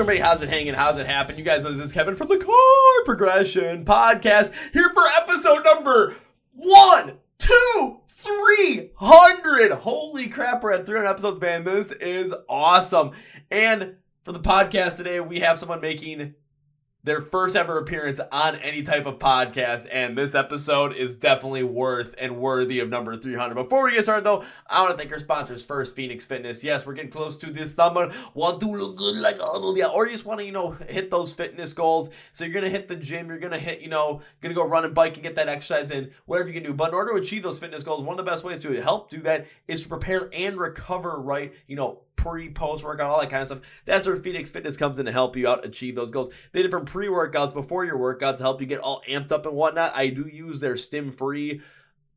Everybody? How's it hanging? How's it happen? You guys know this is Kevin from the Core Progression Podcast here for episode number one, two, three hundred. Holy crap, we're at 300 episodes, man. This is awesome. And for the podcast today, we have someone making their first ever appearance on any type of podcast, and this episode is definitely worth and worthy of number 300. Before we get started, though, I want to thank our sponsors first, Phoenix Fitness. Yes, we're getting close to the summer. Want to look good like Arnold, yeah, or you just want to, you know, hit those fitness goals. So you're gonna hit the gym, you're gonna hit, you know, gonna go run and bike and get that exercise in, whatever you can do. But in order to achieve those fitness goals, one of the best ways to help do that is to prepare and recover right, you know, pre, post workout, all that kind of stuff. That's where Phoenix Fitness comes in to help you out achieve those goals. They different pre workouts before your workout to help you get all amped up and whatnot. I do use their stim free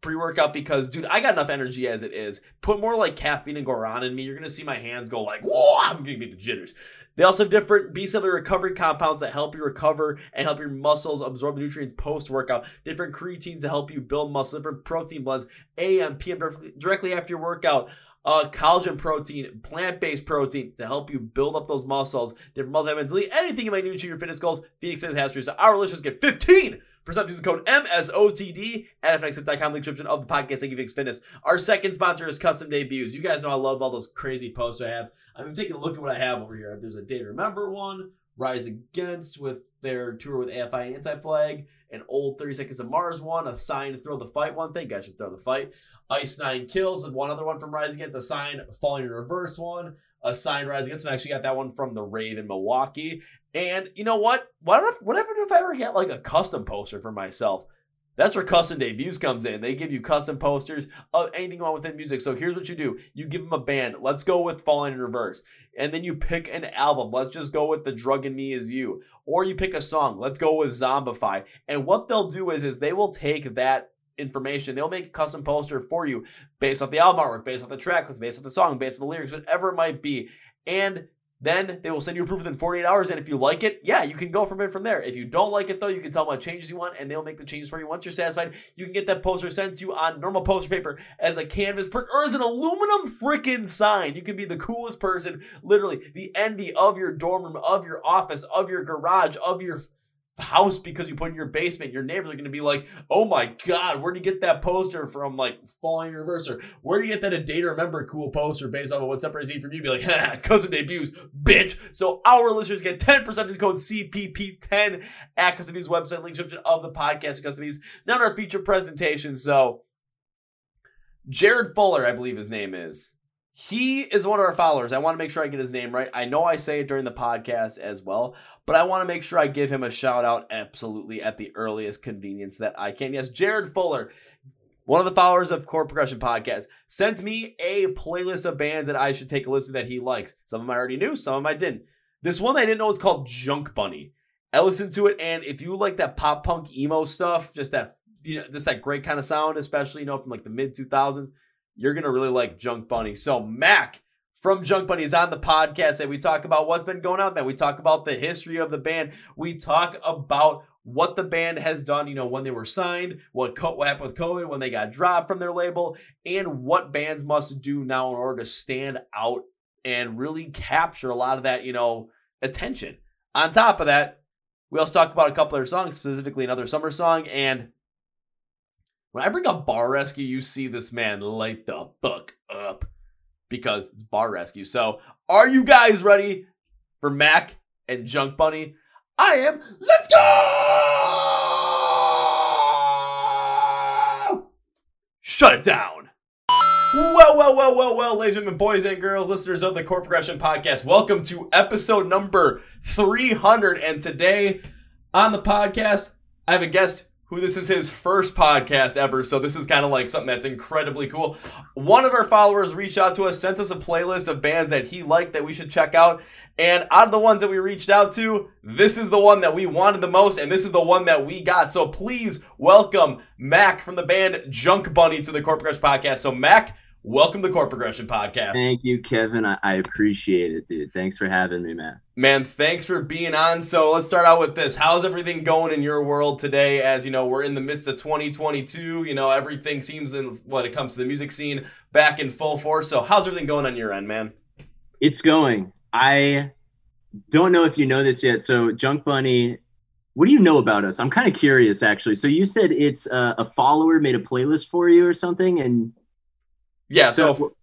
pre workout because, dude, I got enough energy as it is. Put more like caffeine and Goran in me. You're going to see my hands go like, whoa, I'm going to get the jitters. They also have different B7 recovery compounds that help you recover and help your muscles absorb nutrients post workout. Different creatines to help you build muscle, different protein blends, AM, PM directly after your workout uh, collagen protein, plant based protein to help you build up those muscles, different multivitamins, anything you might need to your fitness goals. Phoenix Fitness has for you. So our listeners get 15 percent using code MSOTD at FXFit.com, the description of the podcast. You, Phoenix Fitness. Our second sponsor is Custom Debuts. You guys know I love all those crazy posts I have. I'm taking a look at what I have over here. There's a Day to Remember one, Rise Against with their tour with AFI and Anti Flag, an old 30 Seconds of Mars one, a sign to throw the fight one. Thank guys should throw the fight. Ice Nine Kills, and one other one from Rise Against, a sign Falling in Reverse one, a sign Rise Against, and I actually got that one from the Rave in Milwaukee. And you know what? What if, what happened if I ever get like a custom poster for myself? That's where custom debuts comes in. They give you custom posters of anything on within music. So here's what you do: you give them a band. Let's go with Falling in Reverse, and then you pick an album. Let's just go with The Drug in Me Is You, or you pick a song. Let's go with Zombify. And what they'll do is, is they will take that information. They'll make a custom poster for you based off the album artwork, based off the track list, based off the song, based on the lyrics, whatever it might be. And then they will send you a proof within 48 hours. And if you like it, yeah, you can go from it from there. If you don't like it though, you can tell them what changes you want and they'll make the changes for you. Once you're satisfied, you can get that poster sent to you on normal poster paper as a canvas print or as an aluminum freaking sign. You can be the coolest person, literally the envy of your dorm room, of your office, of your garage, of your house because you put in your basement, your neighbors are going to be like, oh my God, where'd you get that poster from like Falling in Reverse? Or where do you get that a day to remember cool poster based off of what separates you from you? Be like, ha, cousin debuts, bitch. So our listeners get 10% of the code CPP10 at Custom Views website, link description of the podcast, Custom Views. Now our feature presentation. So Jared Fuller, I believe his name is. He is one of our followers. I want to make sure I get his name right. I know I say it during the podcast as well, but I want to make sure I give him a shout out absolutely at the earliest convenience that I can. Yes, Jared Fuller, one of the followers of Core Progression Podcast, sent me a playlist of bands that I should take a listen to that he likes. Some of them I already knew, some of them I didn't. This one I didn't know was called Junk Bunny. I listened to it, and if you like that pop punk emo stuff, just that you know, just that great kind of sound, especially you know from like the mid two thousands you're going to really like Junk Bunny. So, Mac from Junk Bunny is on the podcast and we talk about what's been going on, man. We talk about the history of the band. We talk about what the band has done, you know, when they were signed, what, co- what happened with COVID, when they got dropped from their label, and what bands must do now in order to stand out and really capture a lot of that, you know, attention. On top of that, we also talk about a couple of their songs, specifically another summer song and when I bring up Bar Rescue, you see this man light the fuck up because it's Bar Rescue. So, are you guys ready for Mac and Junk Bunny? I am. Let's go! Shut it down. Well, well, well, well, well, ladies and boys and girls, listeners of the Core Progression Podcast, welcome to episode number 300. And today on the podcast, I have a guest who this is his first podcast ever. So this is kind of like something that's incredibly cool. One of our followers reached out to us, sent us a playlist of bands that he liked that we should check out. And out of the ones that we reached out to, this is the one that we wanted the most, and this is the one that we got. So please welcome Mac from the band Junk Bunny to the Core Progression Podcast. So Mac, welcome to Core Progression Podcast. Thank you, Kevin. I, I appreciate it, dude. Thanks for having me, man. Man, thanks for being on. So let's start out with this. How's everything going in your world today? As you know, we're in the midst of 2022. You know, everything seems in when it comes to the music scene back in full force. So how's everything going on your end, man? It's going. I don't know if you know this yet. So Junk Bunny, what do you know about us? I'm kind of curious actually. So you said it's a, a follower made a playlist for you or something, and yeah. So, so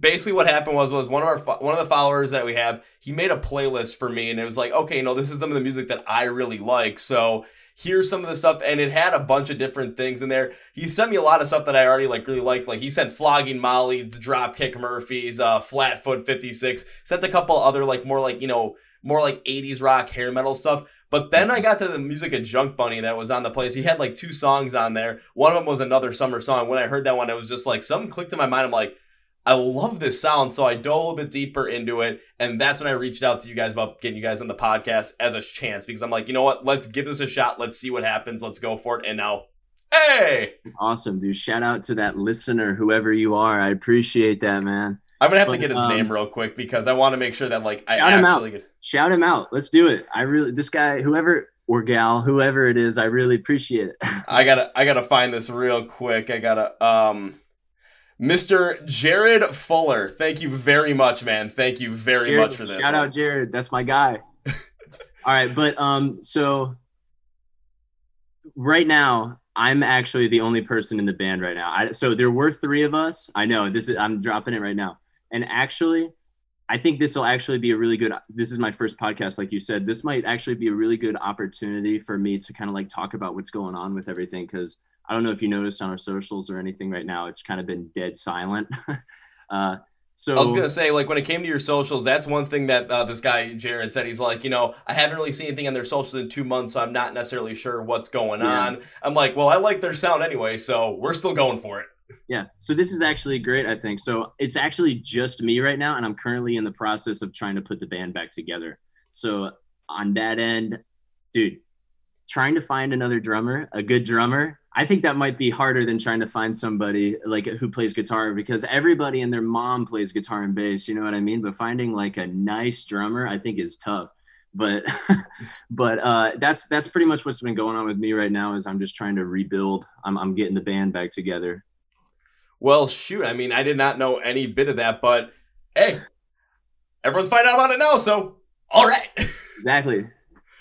basically, what happened was was one of our one of the followers that we have, he made a playlist for me, and it was like, okay, no, this is some of the music that I really like. So here's some of the stuff and it had a bunch of different things in there he sent me a lot of stuff that i already like really liked like he sent flogging molly the dropkick murphys uh flatfoot 56 sent a couple other like more like you know more like 80s rock hair metal stuff but then I got to the music of Junk Bunny that was on the place. He had like two songs on there. One of them was another summer song. When I heard that one, it was just like something clicked in my mind. I'm like, I love this sound. So I dove a little bit deeper into it. And that's when I reached out to you guys about getting you guys on the podcast as a chance because I'm like, you know what? Let's give this a shot. Let's see what happens. Let's go for it. And now, hey! Awesome, dude. Shout out to that listener, whoever you are. I appreciate that, man. I'm gonna have but, to get his um, name real quick because I want to make sure that like I shout actually him out. Get... Shout him out. Let's do it. I really this guy, whoever or gal, whoever it is, I really appreciate it. I gotta I gotta find this real quick. I gotta um Mr. Jared Fuller, thank you very much, man. Thank you very Jared, much for this. Shout out Jared, that's my guy. All right, but um, so right now I'm actually the only person in the band right now. I, so there were three of us. I know this is I'm dropping it right now, and actually, I think this will actually be a really good. This is my first podcast, like you said. This might actually be a really good opportunity for me to kind of like talk about what's going on with everything because I don't know if you noticed on our socials or anything right now. It's kind of been dead silent. uh, so I was gonna say, like when it came to your socials, that's one thing that uh, this guy Jared said. He's like, you know, I haven't really seen anything on their socials in two months, so I'm not necessarily sure what's going yeah. on. I'm like, well, I like their sound anyway, so we're still going for it. Yeah. So this is actually great, I think. So it's actually just me right now, and I'm currently in the process of trying to put the band back together. So on that end, dude, trying to find another drummer, a good drummer, I think that might be harder than trying to find somebody like who plays guitar because everybody and their mom plays guitar and bass, you know what I mean? But finding like a nice drummer, I think is tough. But but uh, that's that's pretty much what's been going on with me right now is I'm just trying to rebuild. I'm I'm getting the band back together. Well, shoot, I mean, I did not know any bit of that, but hey, everyone's finding out about it now, so all right. exactly.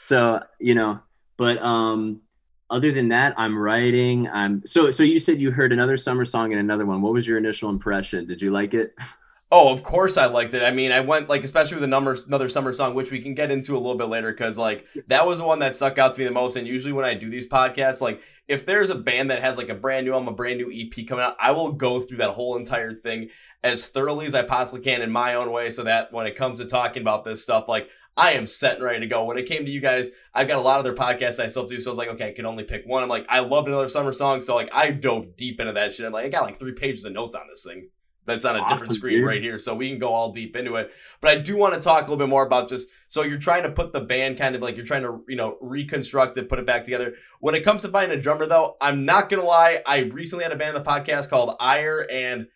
So, you know, but um other than that, I'm writing. I'm so so. You said you heard another summer song and another one. What was your initial impression? Did you like it? Oh, of course I liked it. I mean, I went like especially with the number another summer song, which we can get into a little bit later, because like that was the one that stuck out to me the most. And usually when I do these podcasts, like if there's a band that has like a brand new album, a brand new EP coming out, I will go through that whole entire thing as thoroughly as I possibly can in my own way, so that when it comes to talking about this stuff, like I am set and ready to go. When it came to you guys, I've got a lot of their podcasts I still do, so I was like, okay, I can only pick one. I'm like, I loved another summer song, so like I dove deep into that shit. I'm like, I got like three pages of notes on this thing that's on a awesome, different screen dude. right here, so we can go all deep into it. But I do want to talk a little bit more about just so you're trying to put the band kind of like you're trying to you know reconstruct it, put it back together. When it comes to finding a drummer, though, I'm not gonna lie. I recently had a band on the podcast called Ire, and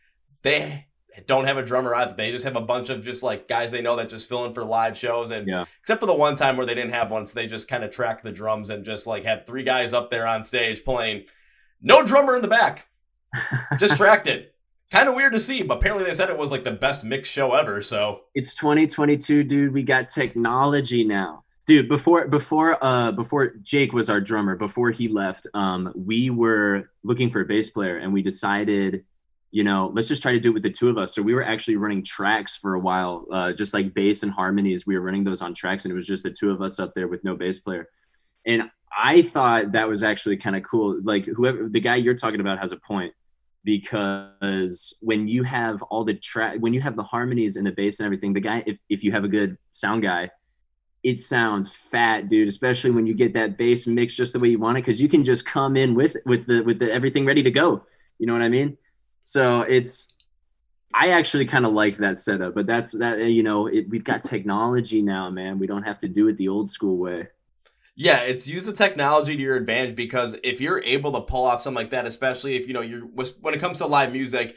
they don't have a drummer either. They just have a bunch of just like guys they know that just fill in for live shows. And yeah. except for the one time where they didn't have one, so they just kind of track the drums and just like had three guys up there on stage playing. No drummer in the back. just tracked it. Kind of weird to see, but apparently they said it was like the best mix show ever. So it's 2022, dude. We got technology now dude before before uh before jake was our drummer before he left um we were looking for a bass player and we decided you know, let's just try to do it with the two of us. So we were actually running tracks for a while, uh, just like bass and harmonies. We were running those on tracks, and it was just the two of us up there with no bass player. And I thought that was actually kind of cool. Like whoever the guy you're talking about has a point because when you have all the track, when you have the harmonies and the bass and everything, the guy, if if you have a good sound guy, it sounds fat, dude. Especially when you get that bass mix just the way you want it, because you can just come in with with the with the everything ready to go. You know what I mean? So it's I actually kind of like that setup, but that's that you know it, we've got technology now, man. We don't have to do it the old school way. Yeah, it's use the technology to your advantage because if you're able to pull off something like that, especially if you know you're when it comes to live music,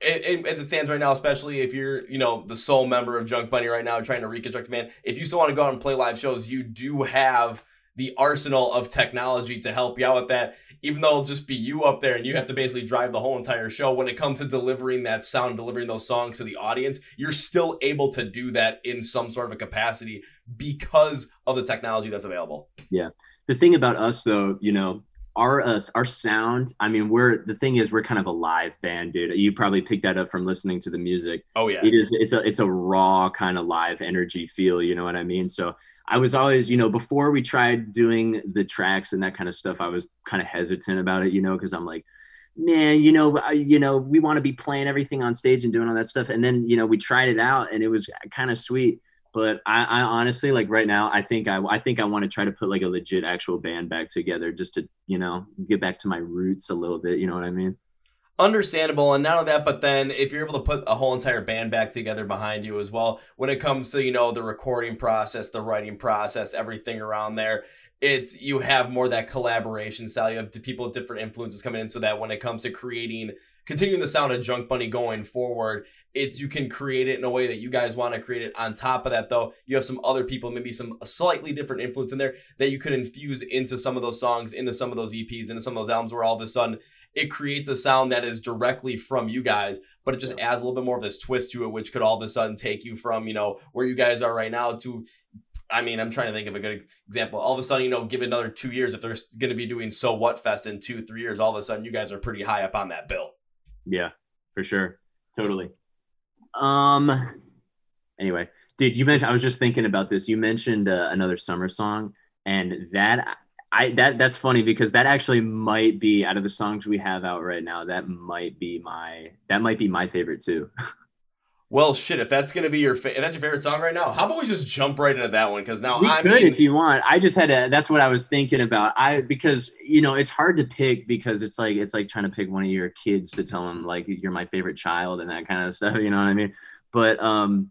it, as it stands right now, especially if you're, you know, the sole member of Junk Bunny right now trying to reconstruct the band, if you still want to go out and play live shows, you do have the arsenal of technology to help you out with that even though it'll just be you up there and you have to basically drive the whole entire show when it comes to delivering that sound delivering those songs to the audience you're still able to do that in some sort of a capacity because of the technology that's available. Yeah. The thing about us though, you know, our uh, our sound, I mean, we're the thing is we're kind of a live band, dude. You probably picked that up from listening to the music. Oh yeah. It is it's a it's a raw kind of live energy feel, you know what I mean? So I was always, you know, before we tried doing the tracks and that kind of stuff, I was kind of hesitant about it, you know, because I'm like, man, you know, I, you know, we want to be playing everything on stage and doing all that stuff. And then, you know, we tried it out and it was kind of sweet. But I, I honestly like right now, I think I, I think I want to try to put like a legit actual band back together just to, you know, get back to my roots a little bit. You know what I mean? understandable and not only that but then if you're able to put a whole entire band back together behind you as well when it comes to you know the recording process the writing process everything around there it's you have more that collaboration style you have people with different influences coming in so that when it comes to creating continuing the sound of junk bunny going forward it's you can create it in a way that you guys want to create it on top of that though you have some other people maybe some slightly different influence in there that you could infuse into some of those songs into some of those eps into some of those albums where all of a sudden it creates a sound that is directly from you guys, but it just adds a little bit more of this twist to it, which could all of a sudden take you from, you know, where you guys are right now to I mean, I'm trying to think of a good example. All of a sudden, you know, give it another two years. If they're going to be doing So What Fest in two, three years, all of a sudden, you guys are pretty high up on that bill. Yeah, for sure. Totally. Um, anyway, dude, you mentioned, I was just thinking about this. You mentioned uh, another summer song, and that I that that's funny because that actually might be out of the songs we have out right now. That might be my that might be my favorite too. Well, shit. If that's gonna be your fa- if that's your favorite song right now, how about we just jump right into that one? Because now we I could mean, if you want. I just had to. That's what I was thinking about. I because you know it's hard to pick because it's like it's like trying to pick one of your kids to tell them like you're my favorite child and that kind of stuff. You know what I mean? But um,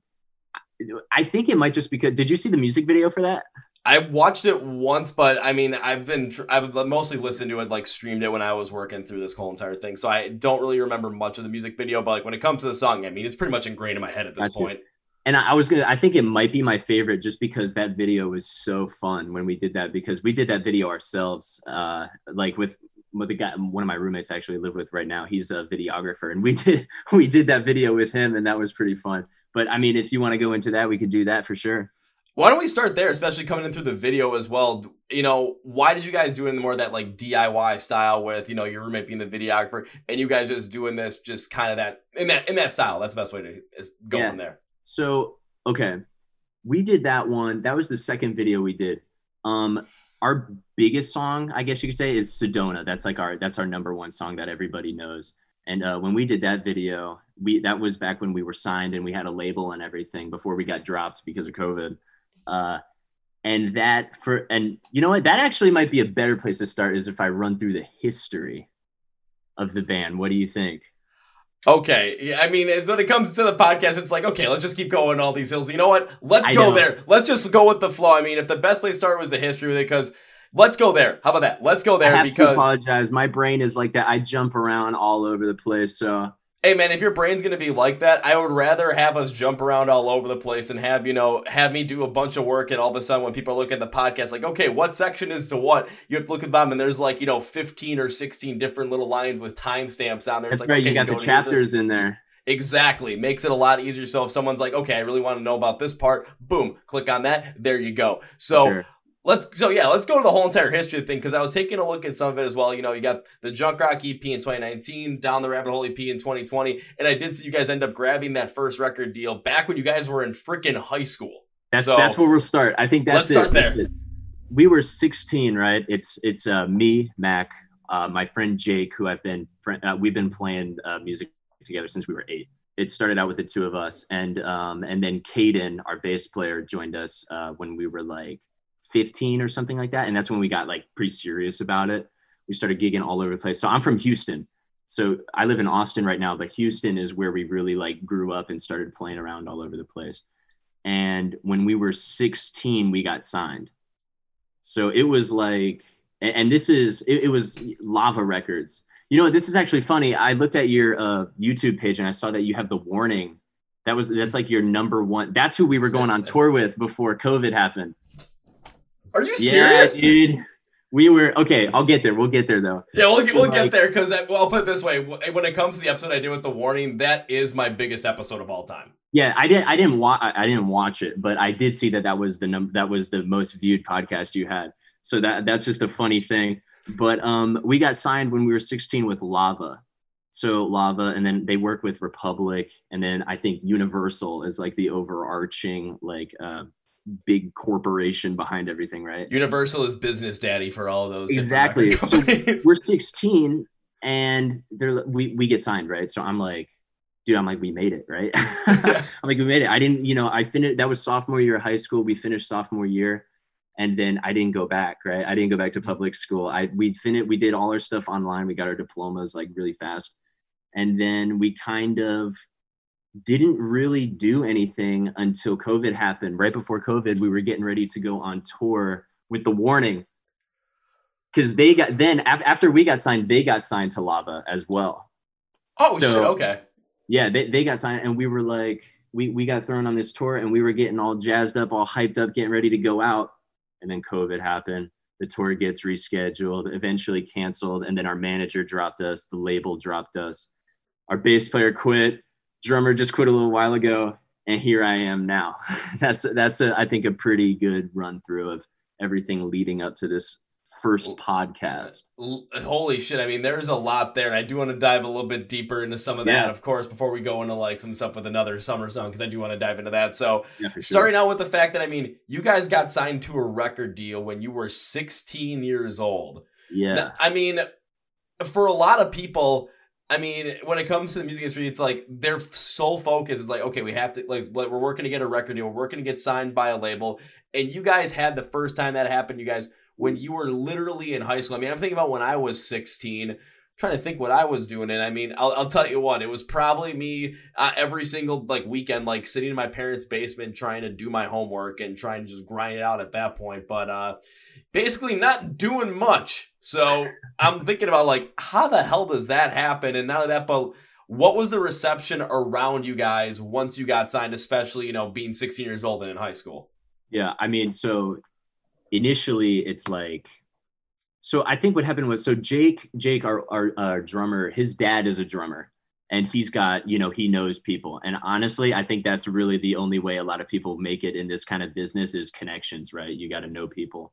I think it might just because. Did you see the music video for that? I watched it once, but I mean, I've been I've mostly listened to it, like streamed it when I was working through this whole entire thing. So I don't really remember much of the music video, but like when it comes to the song, I mean, it's pretty much ingrained in my head at this point. And I was gonna. I think it might be my favorite just because that video was so fun when we did that because we did that video ourselves. Uh, like with with the guy, one of my roommates I actually live with right now. He's a videographer, and we did we did that video with him, and that was pretty fun. But I mean, if you want to go into that, we could do that for sure. Why don't we start there, especially coming in through the video as well? You know, why did you guys do it more that like DIY style with you know your roommate being the videographer and you guys just doing this just kind of that in that in that style? That's the best way to is go Yeah. from there. So okay, we did that one. That was the second video we did. Um, our biggest song, I guess you could say, is Sedona. That's like our that's our number one song that everybody knows. And uh, when we did that video, we that was back when we were signed and we had a label and everything before we got dropped because of COVID. Uh, and that for and you know what? That actually might be a better place to start is if I run through the history of the band. What do you think? Okay, yeah, I mean, it's, when it comes to the podcast, it's like okay, let's just keep going all these hills. You know what? Let's I go know. there. Let's just go with the flow. I mean, if the best place to start was the history with it, because let's go there. How about that? Let's go I there have to because apologize. My brain is like that. I jump around all over the place. So Hey man, if your brain's gonna be like that, I would rather have us jump around all over the place and have you know have me do a bunch of work and all of a sudden when people look at the podcast like okay what section is to what you have to look at the bottom and there's like you know 15 or 16 different little lines with timestamps on there. It's that's like right. okay, you got go the chapters in there. Exactly. Makes it a lot easier. So if someone's like, okay, I really want to know about this part, boom, click on that. There you go. So Sure. Let's so yeah, let's go to the whole entire history thing because I was taking a look at some of it as well. You know, you got the Junk Rock EP in 2019, Down the Rabbit Hole EP in 2020, and I did see you guys end up grabbing that first record deal back when you guys were in freaking high school. That's So- that's where we'll start. I think that's Let's it. start there. it. We were 16, right? It's it's uh, me, Mac, uh, my friend Jake, who I've been friend, uh, we've been playing uh, music together since we were eight. It started out with the two of us, and um, and then Caden, our bass player, joined us uh, when we were like 15 or something like that, and that's when we got like pretty serious about it. We started gigging all over the place. So I'm from Houston, so I live in Austin right now, but Houston is where we really like grew up and started playing around all over the place. And when we were 16, we got signed. So it was like, and, and this is, it, it was Lava Records. You know, this is actually funny. I looked at your uh, YouTube page and I saw that you have the warning. That was, that's like your number one. That's who we were going on tour with before COVID happened. Are you Yeah, serious? dude. We were, okay, I'll get there. We'll get there though. Yeah, we'll, So, we'll get there because well, I'll put it this way: when it comes to the episode I did with the warning, that is my biggest episode of all time. Yeah, I didn't. I didn't watch. I didn't watch it, but I did see that that was the num- that was the most viewed podcast you had. So that that's just a funny thing. But um, we got signed when we were 16 with Lava. So Lava, and then they work with Republic, and then I think Universal is like the overarching like uh, big corporation behind everything, right? Universal is business daddy for all those. Exactly. So we're 16 and they're we we get signed, right? So I'm like, dude, I'm like, we made it, right? I'm like, we made it. I didn't, you know, I finished that was sophomore year of high school. We finished sophomore year. And then I didn't go back, right? I didn't go back to public school. I we finished we did all our stuff online. We got our diplomas like really fast. And then we kind of didn't really do anything until COVID happened. Right before COVID, we were getting ready to go on tour with the warning because they got then af- after we got signed, they got signed to Lava as well. oh so- shit. Okay. Yeah, they, they got signed, and we were like, we we got thrown on this tour, and we were getting all jazzed up, all hyped up, getting ready to go out, and then COVID happened. The tour gets rescheduled, eventually canceled, and then our manager dropped us. The label dropped us. Our bass player quit. Drummer just quit a little while ago, and here I am now. that's that's a I think a pretty good run through of everything leading up to this first podcast. Uh, holy shit. I mean, there's a lot there. And I do want to dive a little bit deeper into some of that, Yeah. of course, before we go into like some stuff with another summer song, because I do want to dive into that. So, Yeah, sure. starting out with the fact that, I mean, you guys got signed to a record deal when you were 16 years old. Yeah. I mean, for a lot of people, I mean, when it comes to the music industry, it's like their sole focus is like, okay, we have to like, we're working to get a record deal, we're working to get signed by a label, and you guys had the first time that happened, you guys when you were literally in high school. I mean, I'm thinking about when I was 16. Trying to think what I was doing, and I mean, I'll, I'll tell you what, it was probably me uh, every single like weekend, like sitting in my parents' basement trying to do my homework and trying to just grind it out at that point. But uh, basically not doing much. So I'm thinking about like how the hell does that happen? And not only that, but what was the reception around you guys once you got signed, especially you know being 16 years old and in high school? Yeah, I mean, so initially it's like, so I think what happened was, so Jake, Jake, our, our, our drummer, his dad is a drummer and he's got, you know, he knows people. And honestly, I think that's really the only way a lot of people make it in this kind of business is connections, right? You got to know people.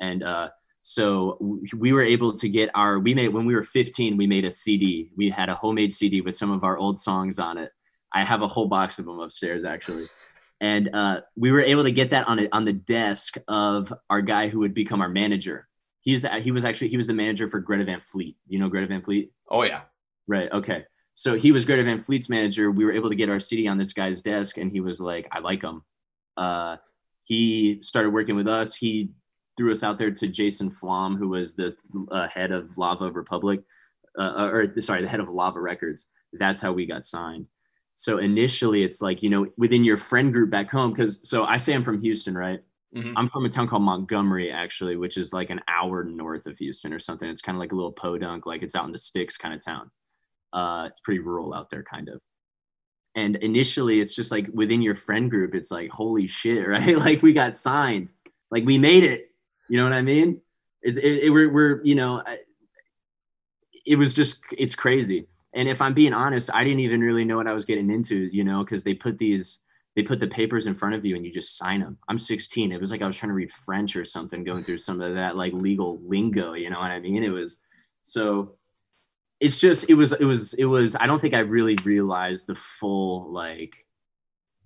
And, uh, so we were able to get our, we made, when we were 15, we made a CD. We had a homemade CD with some of our old songs on it. I have a whole box of them upstairs actually and uh, we were able to get that on a, on the desk of our guy who would become our manager. He's he was actually he was the manager for Greta Van Fleet. You know Greta Van Fleet, Oh yeah, right? Okay, so he was Greta Van Fleet's manager. We were able to get our CD on this guy's desk, and he was like, "I like him." Uh, he started working with us. He threw us out there to Jason Flom, who was the uh, head of Lava Republic, uh, or sorry, the head of Lava Records. That's how we got signed so initially it's like you know within your friend group back home because so i say i'm from houston right Mhm. i'm from a town called montgomery actually which is like an hour north of houston or something. It's kind of like a little podunk like it's out in the sticks kind of town. Uh, it's pretty rural out there kind of. And initially it's just like within your friend group it's like holy shit right? Like we got signed. Like we made it. You know what i mean? It, it, it we're, we're you know I- it was just it's crazy. And if i'm being honest i didn't even really know what i was getting into you know because they put these they put the papers in front of you and you just sign them i'm 16 it was like i was trying to read french or something going through some of that like legal lingo you know what i mean? It was so it's just it was it was it was i don't think i really realized the full like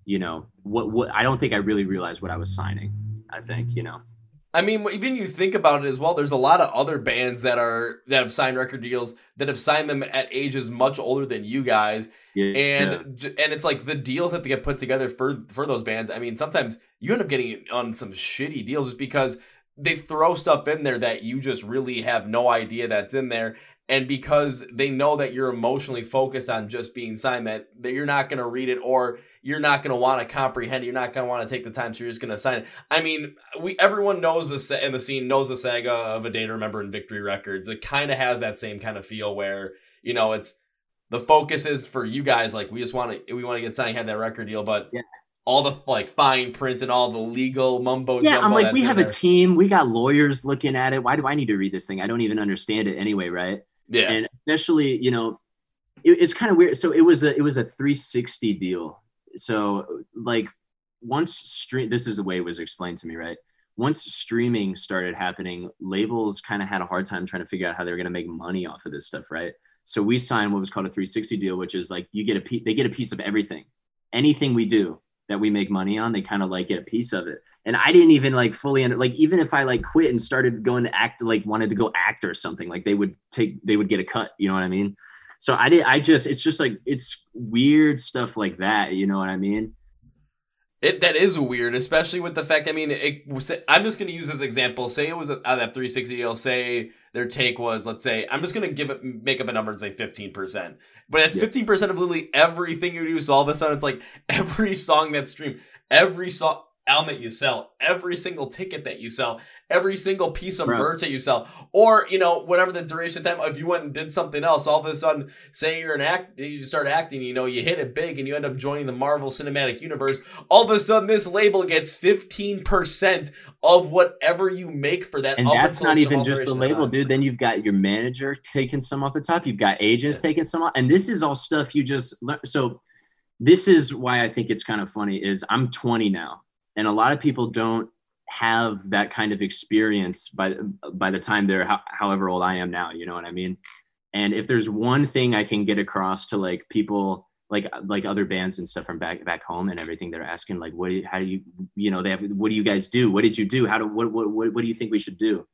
you know what what i don't think i really realized what i was signing i think you know I mean, even you think about it as well. There's a lot of other bands that are that have signed record deals that have signed them at ages much older than you guys, yeah, and j and it's like the deals that they get put together for for those bands. I mean, sometimes you end up getting on some shitty deals just because they throw stuff in there that you just really have no idea that's in there, and because they know that you're emotionally focused on just being signed, that that you're not going to read it or you're not going to want to comprehend it. You're not going to want to take the time, so you're just going to sign it. I mean, we everyone knows the sa- in the scene knows the saga of a day to remember in Victory Records. It kind of has that same kind of feel where you know it's the focus is for you guys like we just want to we want to get signed have that record deal, but Yeah. all the like fine print and all the legal mumbo yeah jumbo i'm like we have a team we got lawyers looking at it why do i need to read this thing i don't even understand it anyway right yeah and especially you know it, it's kind of weird so it was a it was a 360 deal so like once stream this is the way it was explained to me right? Once streaming started happening labels kind of had a hard time trying to figure out how they were going to make money off of this stuff right? So we signed what was called a 360 deal which is like you get a piece they get a piece of everything. Anything we do that we make money on they kind of like get a piece of it. And i didn't even like fully under like even if i like quit and started going to act like wanted to go act or something like they would take they would get a cut you know what i mean so i did i just it's just like it's weird stuff like that you know what i mean It, that is weird, especially with the fact. I mean, it, I'm just going to use this example. Say it was out of that 360 deal. Say their take was, let's say, I'm just going to give it, make up a number and say 15 percent. But it's Yeah. 15 percent of literally everything you do. So all of a sudden, it's like every song that's streamed, every song album that you sell, every single ticket that you sell, every single piece of Bro. merch that you sell, or you know, whatever the duration of time. If you went and did something else, all of a sudden, say you're an act, you start acting, you know, you hit it big, and you end up joining the Marvel Cinematic Universe. All of a sudden, this label gets 15% of whatever you make for that. and that's not even just the label dude then you've got your manager taking some off the top you've got agents Yeah. taking some off and this is all stuff you just learn so this is why i think it's kind of funny is i'm 20 now and a lot of people don't have that kind of experience by by the time they're ho- however old i am now you know what i mean? And if there's one thing i can get across to like people like like other bands and stuff from back back home and everything they're asking like what how do you you know they have what do you guys do? What did you do? How do what what what, what do you think we should do?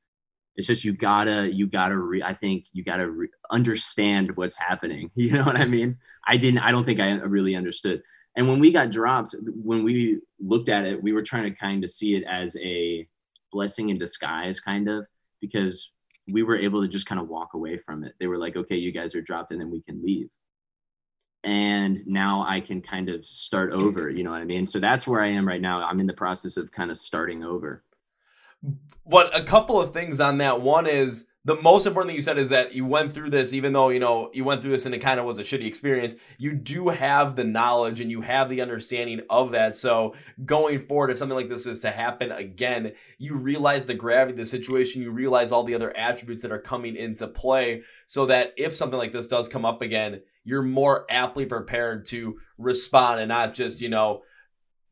It's just you gotta you gotta re, i think you gotta re, understand what's happening you know what i mean? I didn't i don't think i really understood and when we got dropped when we looked at it we were trying to kind of see it as a blessing in disguise kind of because we were able to just kind of walk away from it. They were like okay you guys are dropped and then we can leave. And now i can kind of start over you know what i mean? So that's where i am right now. I'm in the process of kind of starting over What a couple of things on that. One is the most important thing you said is that you went through this, even though you know you went through this and it kind of was a shitty experience. You do have the knowledge and you have the understanding of that. So going forward, if something like this is to happen again, you realize the gravity of the situation. You realize all the other attributes that are coming into play, so that if something like this does come up again, you're more aptly prepared to respond and not just you know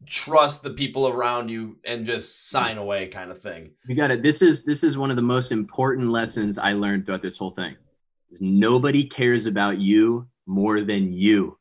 trust the people around you and just sign away kind of thing. You got it. This is this is one of the most important lessons I learned throughout this whole thing. Nobody cares about you more than you.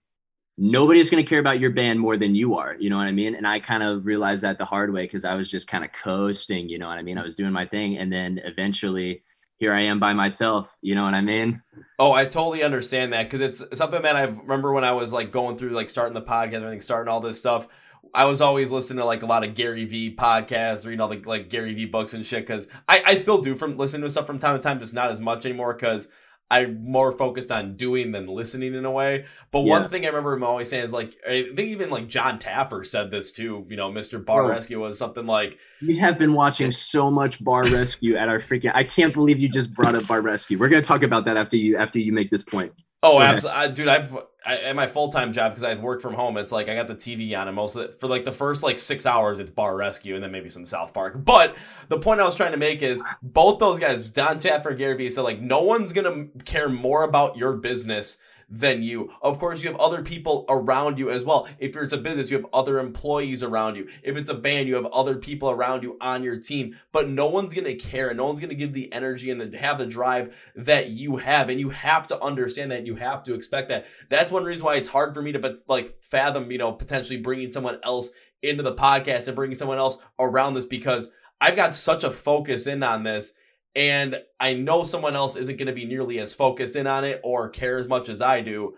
Nobody's going to care about your band more than you are. You know what I mean? And I kind of realized that the hard way because I was just kind of coasting. You know what I mean? I was doing my thing, and then eventually, here I am by myself. You know what I mean? Oh, I totally understand that because it's something that I remember when I was like going through like starting the podcast, and everything, starting all this stuff. I was always listening to like a lot of Gary Vee podcasts, reading all the like Gary Vee books and shit. Because I, I still do from listening to stuff from time to time, just not as much anymore. Because I'm more focused on doing than listening in a way. But one thing I remember him always saying is like I think even like Jon Taffer said this too. You know, Mr. Bar Bro. Rescue was something like We have been watching so much Bar Rescue at our freaking. I can't believe you just brought up Bar Rescue. We're gonna talk about that after you after you make this point. Oh, absolutely, dude! I've I, at my full time job because I work from home. It's like I got the TV on, and most of for like the first like six hours, it's Bar Rescue, and then maybe some South Park. But the point I was trying to make is both those guys, Jon Taffer and Gary Vee, said like no one's gonna care more about your business than you. Of course, you have other people around you as well. If it's a business, you have other employees around you. If it's a band, you have other people around you on your team. But no one's gonna care, and no one's gonna give the energy and the, have the drive that you have, and you have to understand that. You have to expect that. That's one reason why it's hard for me to but like fathom, you know, potentially bringing someone else into the podcast and bringing someone else around this because I've got such a focus in on this and I know someone else isn't going to be nearly as focused in on it or care as much as I do.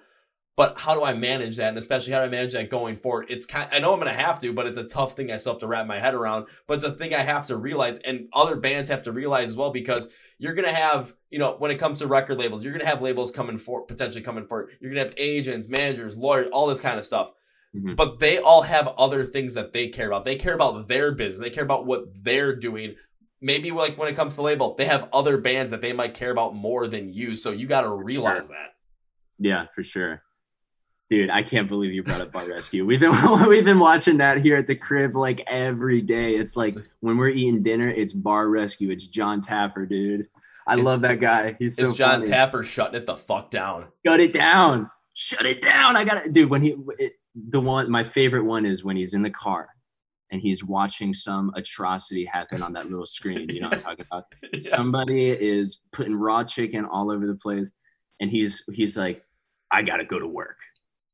But how do I manage that? And especially how do I manage that going forward? It's kind I know I'm going to have to, but it's a tough thing I still have to wrap my head around. But it's a thing I have to realize and other bands have to realize as well because you're going to have, you know, when it comes to record labels, you're going to have labels coming for potentially coming for You're going to have agents, managers, lawyers, all this kind of stuff. Mhm. But they all have other things that they care about. They care about their business. They care about what they're doing maybe like when it comes to label, they have other bands that they might care about more than you. So you got to realize that. Yeah, for sure. Dude, I can't believe you brought up Bar Rescue. We've been we've been watching that here at the crib like every day. It's like when we're eating dinner, it's Bar Rescue. It's Jon Taffer, dude. I It's- love that guy. He's so it's Jon funny. Taffer shutting it the fuck down. Shut it down. Shut it down. I got to dude. When he, it, the one my favorite one is when he's in the car and he's watching some atrocity happen on that little screen. You know what I'm talking about? Yeah. Somebody is putting raw chicken all over the place, and he's he's like, "I gotta go to work."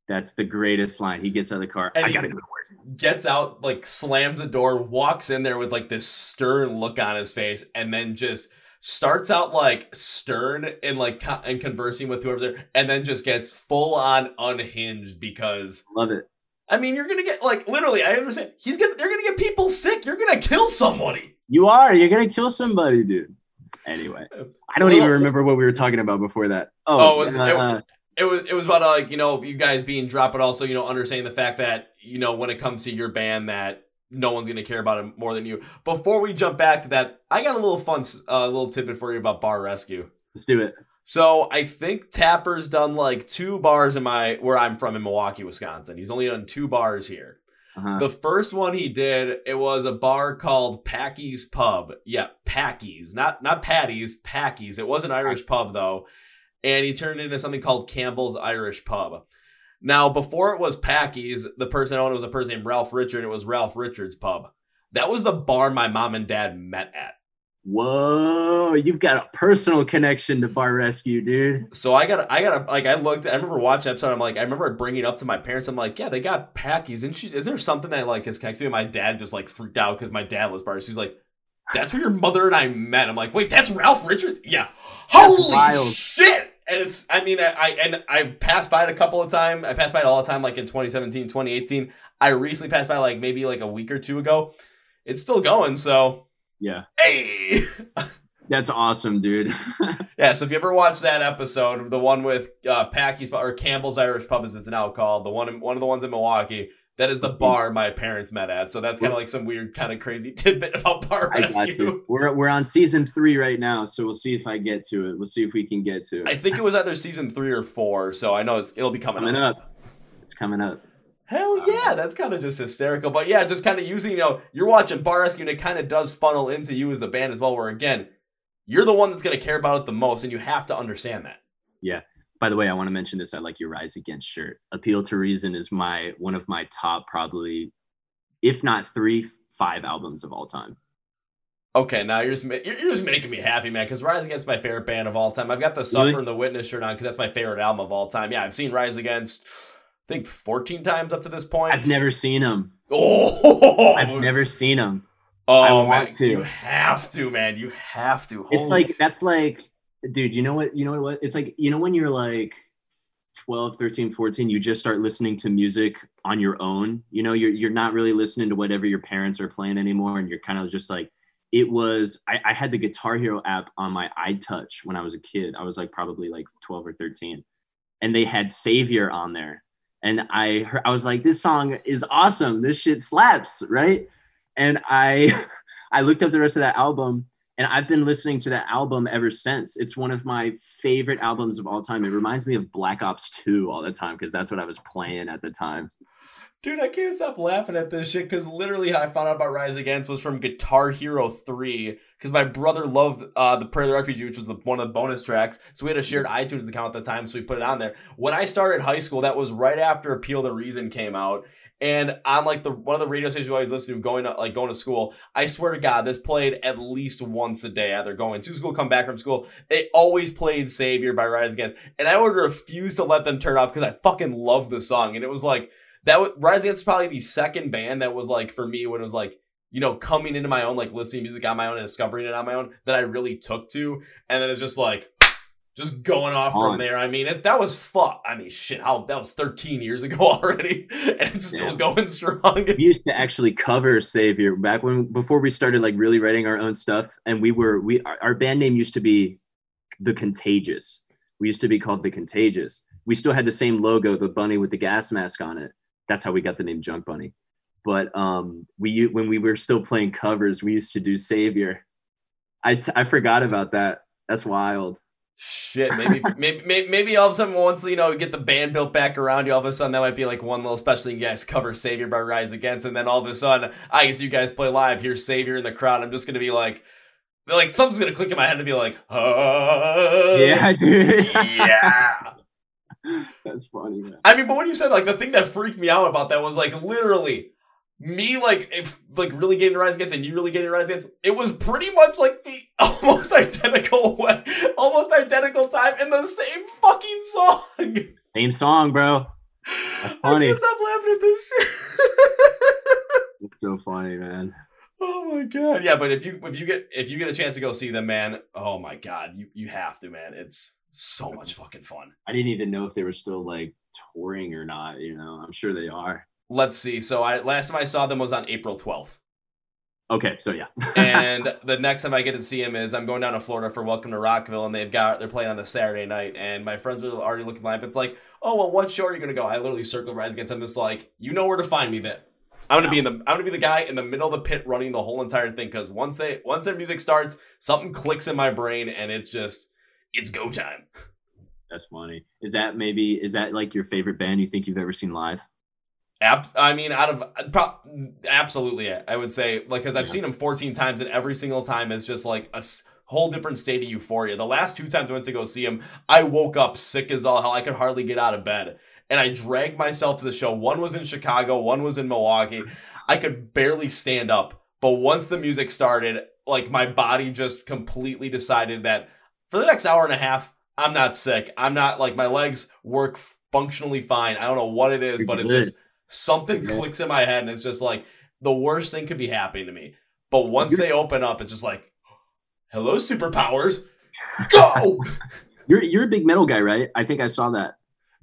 That's the greatest line. He gets out of the car. And I gotta go to work. Gets out, like slams the door, walks in there with like this stern look on his face, and then just starts out like stern and like co- and conversing with whoever's there, and then just gets full on unhinged because Love it. I mean you're gonna get like literally I understand he's gonna they're gonna get people sick. You're gonna kill somebody. You are. You're gonna kill somebody, dude. Anyway, I don't Well- even remember what we were talking about before that. Oh, Oh, it was- uh, it- uh, It was it was about uh, like you know you guys being dropped, but also you know understanding the fact that you know when it comes to your band that no one's gonna care about it more than you. Before we jump back to that, I got a little fun uh, little tidbit for you about Bar Rescue. let's do it. So I think Taffer's done like two bars in my where I'm from in Milwaukee, Wisconsin. He's only done two bars here. Uh-huh. The first one he did, it was a bar called Packy's Pub. Yeah, Packy's, not not Patty's, Packy's. It was an Irish pub though, and he turned it into something called Campbell's Irish Pub. Now, before it was Packy's, the person owned it was a person named Ralph Richard. And it was Ralph Richard's Pub. That was the bar my mom and dad met at. Whoa, you've got a personal connection to Bar Rescue, dude. So I got, I got, like, I looked. I remember watching episode. I'm like, I remember bringing it up to my parents. I'm like, yeah, they got Packies. And she, is there something that like is connected to me? My dad just like freaked out because my dad was bar. She's like, that's where your mother and I met. I'm like, wait, that's Ralph Richards. Yeah, holy shit. And it's, I mean, I, I and I passed by it a couple of times. I passed by it all the time, like in 2017, 2018. I recently passed by like maybe like a week or two ago. It's still going. So Yeah, hey. that's awesome, dude. Yeah, so if you ever watch that episode, the one with uh, Packy's or Campbell's Irish Pub, as it's now called, the one one of the ones in Milwaukee, that is the bar my parents met at. So that's kind of like some weird, kind of crazy tidbit about Bar I Rescue. We're we're on season three right now, so we'll see if I get to it. We'll see if we can get to it. I think it was either season three or four, so I know it's, it'll be coming, coming up. up. It's coming up. Hell yeah, that's kind of just hysterical. But yeah, just kind of using, you know, you're watching Bar Rescue and it kind of does funnel into you as the band as well, where again, you're the one that's going to care about it the most, and you have to understand that. Yeah. By the way, I want to mention this. I like your Rise Against shirt. Appeal to Reason is my one of my top, probably, if not three, five albums of all time. Okay, now you're just you're, just making me happy, man. Because Rise Against my favorite band of all time. I've got the Suffer Really? and the Witness shirt on because that's my favorite album of all time. Yeah, I've seen Rise Against, I think 14 times up to this point. I've never seen them. Oh, I've never seen them. Oh, I man, want to. You have to, man. You have to. It's like that's like, dude. You know what? You know what? It's like you know when you're like 12, 13, 14, you just start listening to music on your own. You know, you're you're not really listening to whatever your parents are playing anymore, and you're kind of just like. It was. I, I had the Guitar Hero app on my iTouch when I was a kid. I was like probably like 12 or 13, and they had Savior on there, and I heard, I was like, this song is awesome. This shit slaps, right? And I I looked up the rest of that album and I've been listening to that album ever since. It's one of my favorite albums of all time. It reminds me of Black Ops 2 all the time because that's what I was playing at the time. Dude, I can't stop laughing at this shit because literally how I found out about Rise Against was from Guitar Hero 3 because my brother loved uh, the Prayer of the Refugee, which was the, one of the bonus tracks. So we had a shared iTunes account at the time, so we put it on there. When I started high school, that was right after Appeal the Reason came out. And on like the one of the radio stations I was listening to going to like going to school, I swear to God, this played at least once a day. Either going to school, come back from school, they always played "Savior" by Rise Against, and I would refuse to let them turn off because I fucking love the song. And it was like that was Rise Against is probably the second band that was like for me when it was like you know coming into my own like listening to music on my own and discovering it on my own that I really took to, and then it's just like just going off from there. I mean, it, that was fuck. I mean, shit, how that was 13 years ago already, and it's still Yeah. going strong. We used to actually cover Savior back when before we started like really writing our own stuff and we were we our band name used to be The Contagious. We used to be called The Contagious. We still had the same logo, the bunny with the gas mask on it. That's how we got the name Junk Bunny. But um we when we were still playing covers, we used to do Savior. I t- I forgot about that. That's wild. Shit, maybe, maybe, maybe, maybe all of a sudden, once you know, get the band built back around you, all of a sudden that might be like one little special thing you guys cover Savior by Rise Against, and then all of a sudden, I guess you guys play live, here's Savior in the crowd. I'm just gonna be like, like something's gonna click in my head and be like, uh, Yeah, dude. yeah. That's funny, man. I mean, but when you said like the thing that freaked me out about that was like literally me like if like really getting rise against and you really getting to rise against it was pretty much like the almost identical way almost identical time in the same fucking song Same song, bro. i funny. can't stop laughing at this shit It's so funny, man. oh my god yeah but if you if you get if you get a chance to go see them man oh my god you you have to man it's so much fucking fun I didn't even know if they were still like touring or not. You know, I'm sure they are. let's see so i last time i saw them was on april 12th Okay, so yeah. and the next time I get to see him is I'm going down to Florida for Welcome to Rockville, and they've got they're playing on the Saturday night, and my friends are already looking live. It's like, oh well, what show are you gonna go? I literally circle Rise Against. I'm just like, you know where to find me. Then I'm gonna be in the I'm gonna be the guy in the middle of the pit running the whole entire thing because once they once their music starts, something clicks in my brain, and it's just it's go time. That's funny. Is that maybe is that like your favorite band you think you've ever seen live? Ab- I mean, out of pro- absolutely, I would say like because I've Yeah. seen him 14 times, and every single time is just like a s- whole different state of euphoria. The last two times I went to go see him, I woke up sick as all hell. I could hardly get out of bed, and I dragged myself to the show. One was in Chicago, one was in Milwaukee. I could barely stand up, but once the music started, like my body just completely decided that for the next hour and a half, I'm not sick. I'm not like my legs work functionally fine. I don't know what it is, but it's just something clicks in my head and it's just like the worst thing could be happening to me. But once they open up, it's just like, hello, superpowers. Go! You're you're a big metal guy, right? I think I saw that.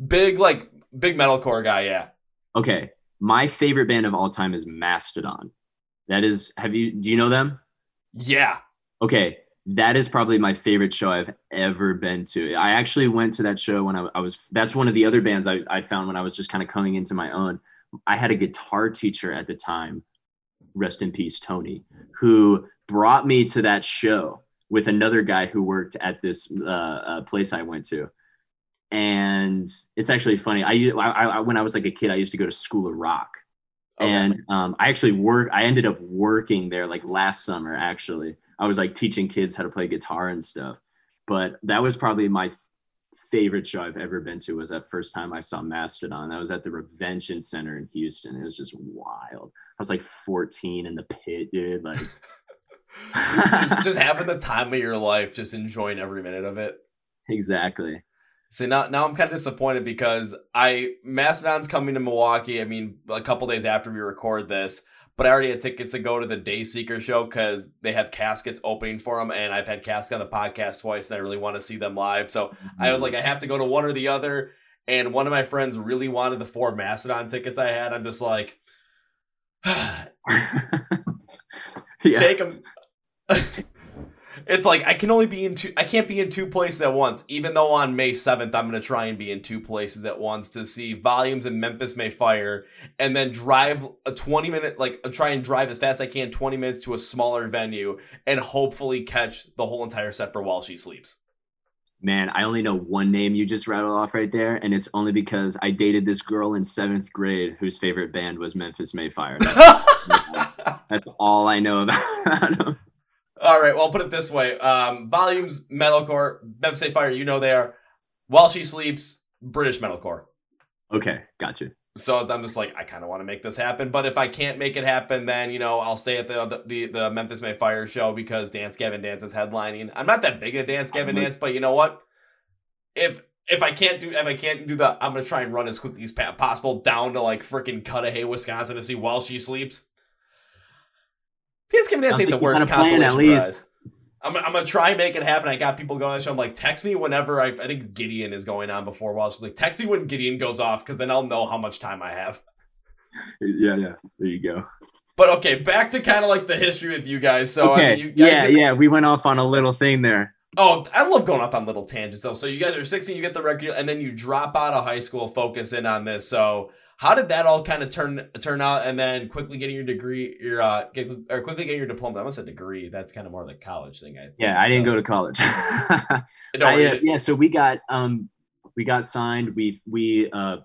big, like, big metalcore guy, yeah. Okay, my favorite band of all time is Mastodon. That is, have you? Do you know them? Yeah. Okay, that is probably my favorite show I've ever been to. I actually went to that show when I, I was. That's one of the other bands I, I found when I was just kind of coming into my own. I had a guitar teacher at the time, rest in peace, Tony, who brought me to that show with another guy who worked at this uh, uh, place I went to. And it's actually funny. I, I, I when I was like a kid, I used to go to School of Rock, Okay. and um, I actually work. I ended up working there like last summer. Actually, I was like teaching kids how to play guitar and stuff. But that was probably my f- favorite show I've ever been to. Was that first time I saw Mastodon? That was at the Revention Center in Houston. It was just wild. I was like 14 in the pit, dude. Like, just, just having the time of your life, just enjoying every minute of it. exactly. So now, now I'm kind of disappointed because I Mastodon's coming to Milwaukee. I mean, a couple days after we record this, but I already had tickets to go to the Dayseeker show because they have caskets opening for them, and I've had casket on the podcast twice, and I really want to see them live. So I was mm-hmm. like, I have to go to one or the other. And one of my friends really wanted the four Mastodon tickets I had. I'm just like, yeah. take them. it's like I can only be in two. I can't be in two places at once. Even though on May seventh, I'm gonna try and be in two places at once to see volumes in Memphis May Fire, and then drive a 20 minute like uh, try and drive as fast as I can 20 minutes to a smaller venue and hopefully catch the whole entire set for while she sleeps. Man, I only know one name you just rattled off right there, and it's only because I dated this girl in seventh grade whose favorite band was Memphis May Fire. That's, that's all I know about them. All right, well, I'll put it this way: um, volumes, metalcore, Memphis May Fire. You know they are. While she sleeps, British metalcore. Okay, gotcha. So I'm just like, I kind of want to make this happen. But if I can't make it happen, then you know I'll stay at the the, the Memphis May Fire show because Dance Gavin Dance is headlining. I'm not that big of a Dance Gavin. Dance, but you know what? If if I can't do if I can't do that, I'm gonna try and run as quickly as possible down to like freaking Cudahy, Wisconsin, to see while she sleeps. Dance Gavin Dance Sounds ain't the worst got a plan, at least. prize. I'm, I'm gonna try and make it happen. I got people going on the show. I'm like, text me whenever I, I think Gideon is going on before while she's like, text me when Gideon goes off because then I'll know how much time I have. Yeah, yeah. There you go. But okay, back to kind of like the history with you guys. So okay. I mean, you guys yeah, get- yeah. We went off on a little thing there. Oh, I love going off on little tangents though. So you guys are 16, you get the record, and then you drop out of high school, focus in on this. So how did that all kind of turn turn out? And then quickly getting your degree, your uh, get, or quickly getting your diploma. I almost said degree. That's kind of more the college thing. I think. Yeah, I didn't go to college. No, I, uh, yeah, so we got um we got signed. We we uh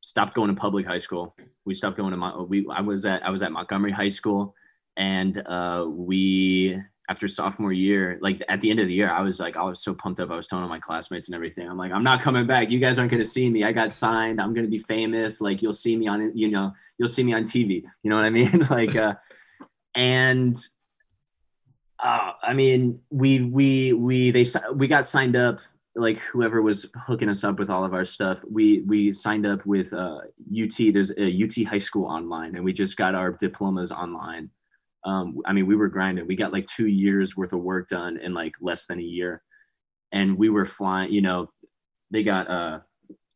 stopped going to public high school. We stopped going to my we I was at I was at Montgomery High School and uh we after sophomore year, like at the end of the year, I was like, I was so pumped up. I was telling all my classmates and everything. I'm like, I'm not coming back. You guys aren't going to see me. I got signed. I'm going to be famous. Like you'll see me on, you know, you'll see me on TV. You know what I mean? like, uh, and uh, I mean, we we we they we got signed up. Like whoever was hooking us up with all of our stuff, we we signed up with uh, UT. There's a UT High School online, and we just got our diplomas online um, I mean, we were grinding. We got like two years worth of work done in like less than a year, and we were flying. You know, they got uh,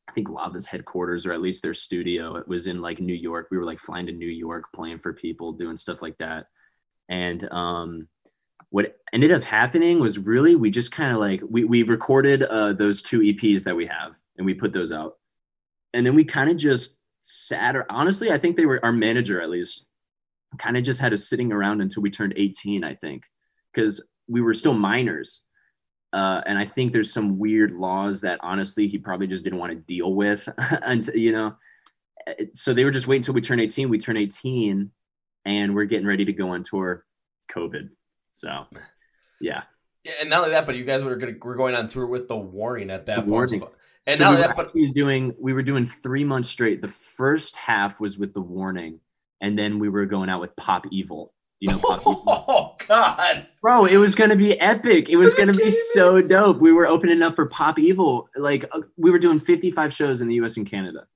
I think Lava's headquarters or at least their studio. It was in like New York. We were like flying to New York, playing for people, doing stuff like that. And um, what ended up happening was really we just kind of like we we recorded uh, those two EPs that we have, and we put those out, and then we kind of just sat. Or honestly, I think they were our manager at least kind of just had us sitting around until we turned 18, I think, because we were still minors. Uh, and I think there's some weird laws that honestly he probably just didn't want to deal with. and, you know, so they were just waiting until we turn 18. We turn 18 and we're getting ready to go on tour. COVID. So, yeah. Yeah, and not only that, but you guys were going we're going on tour with the warning at that the point. Warning. And so now we that, but doing we were doing three months straight. The first half was with the warning, and then we were going out with Pop Evil. You know, Pop Evil? oh God, bro, it was gonna be epic. It was gonna be so dope. We were opening up for Pop Evil. Like uh, we were doing 55 shows in the U.S. and Canada.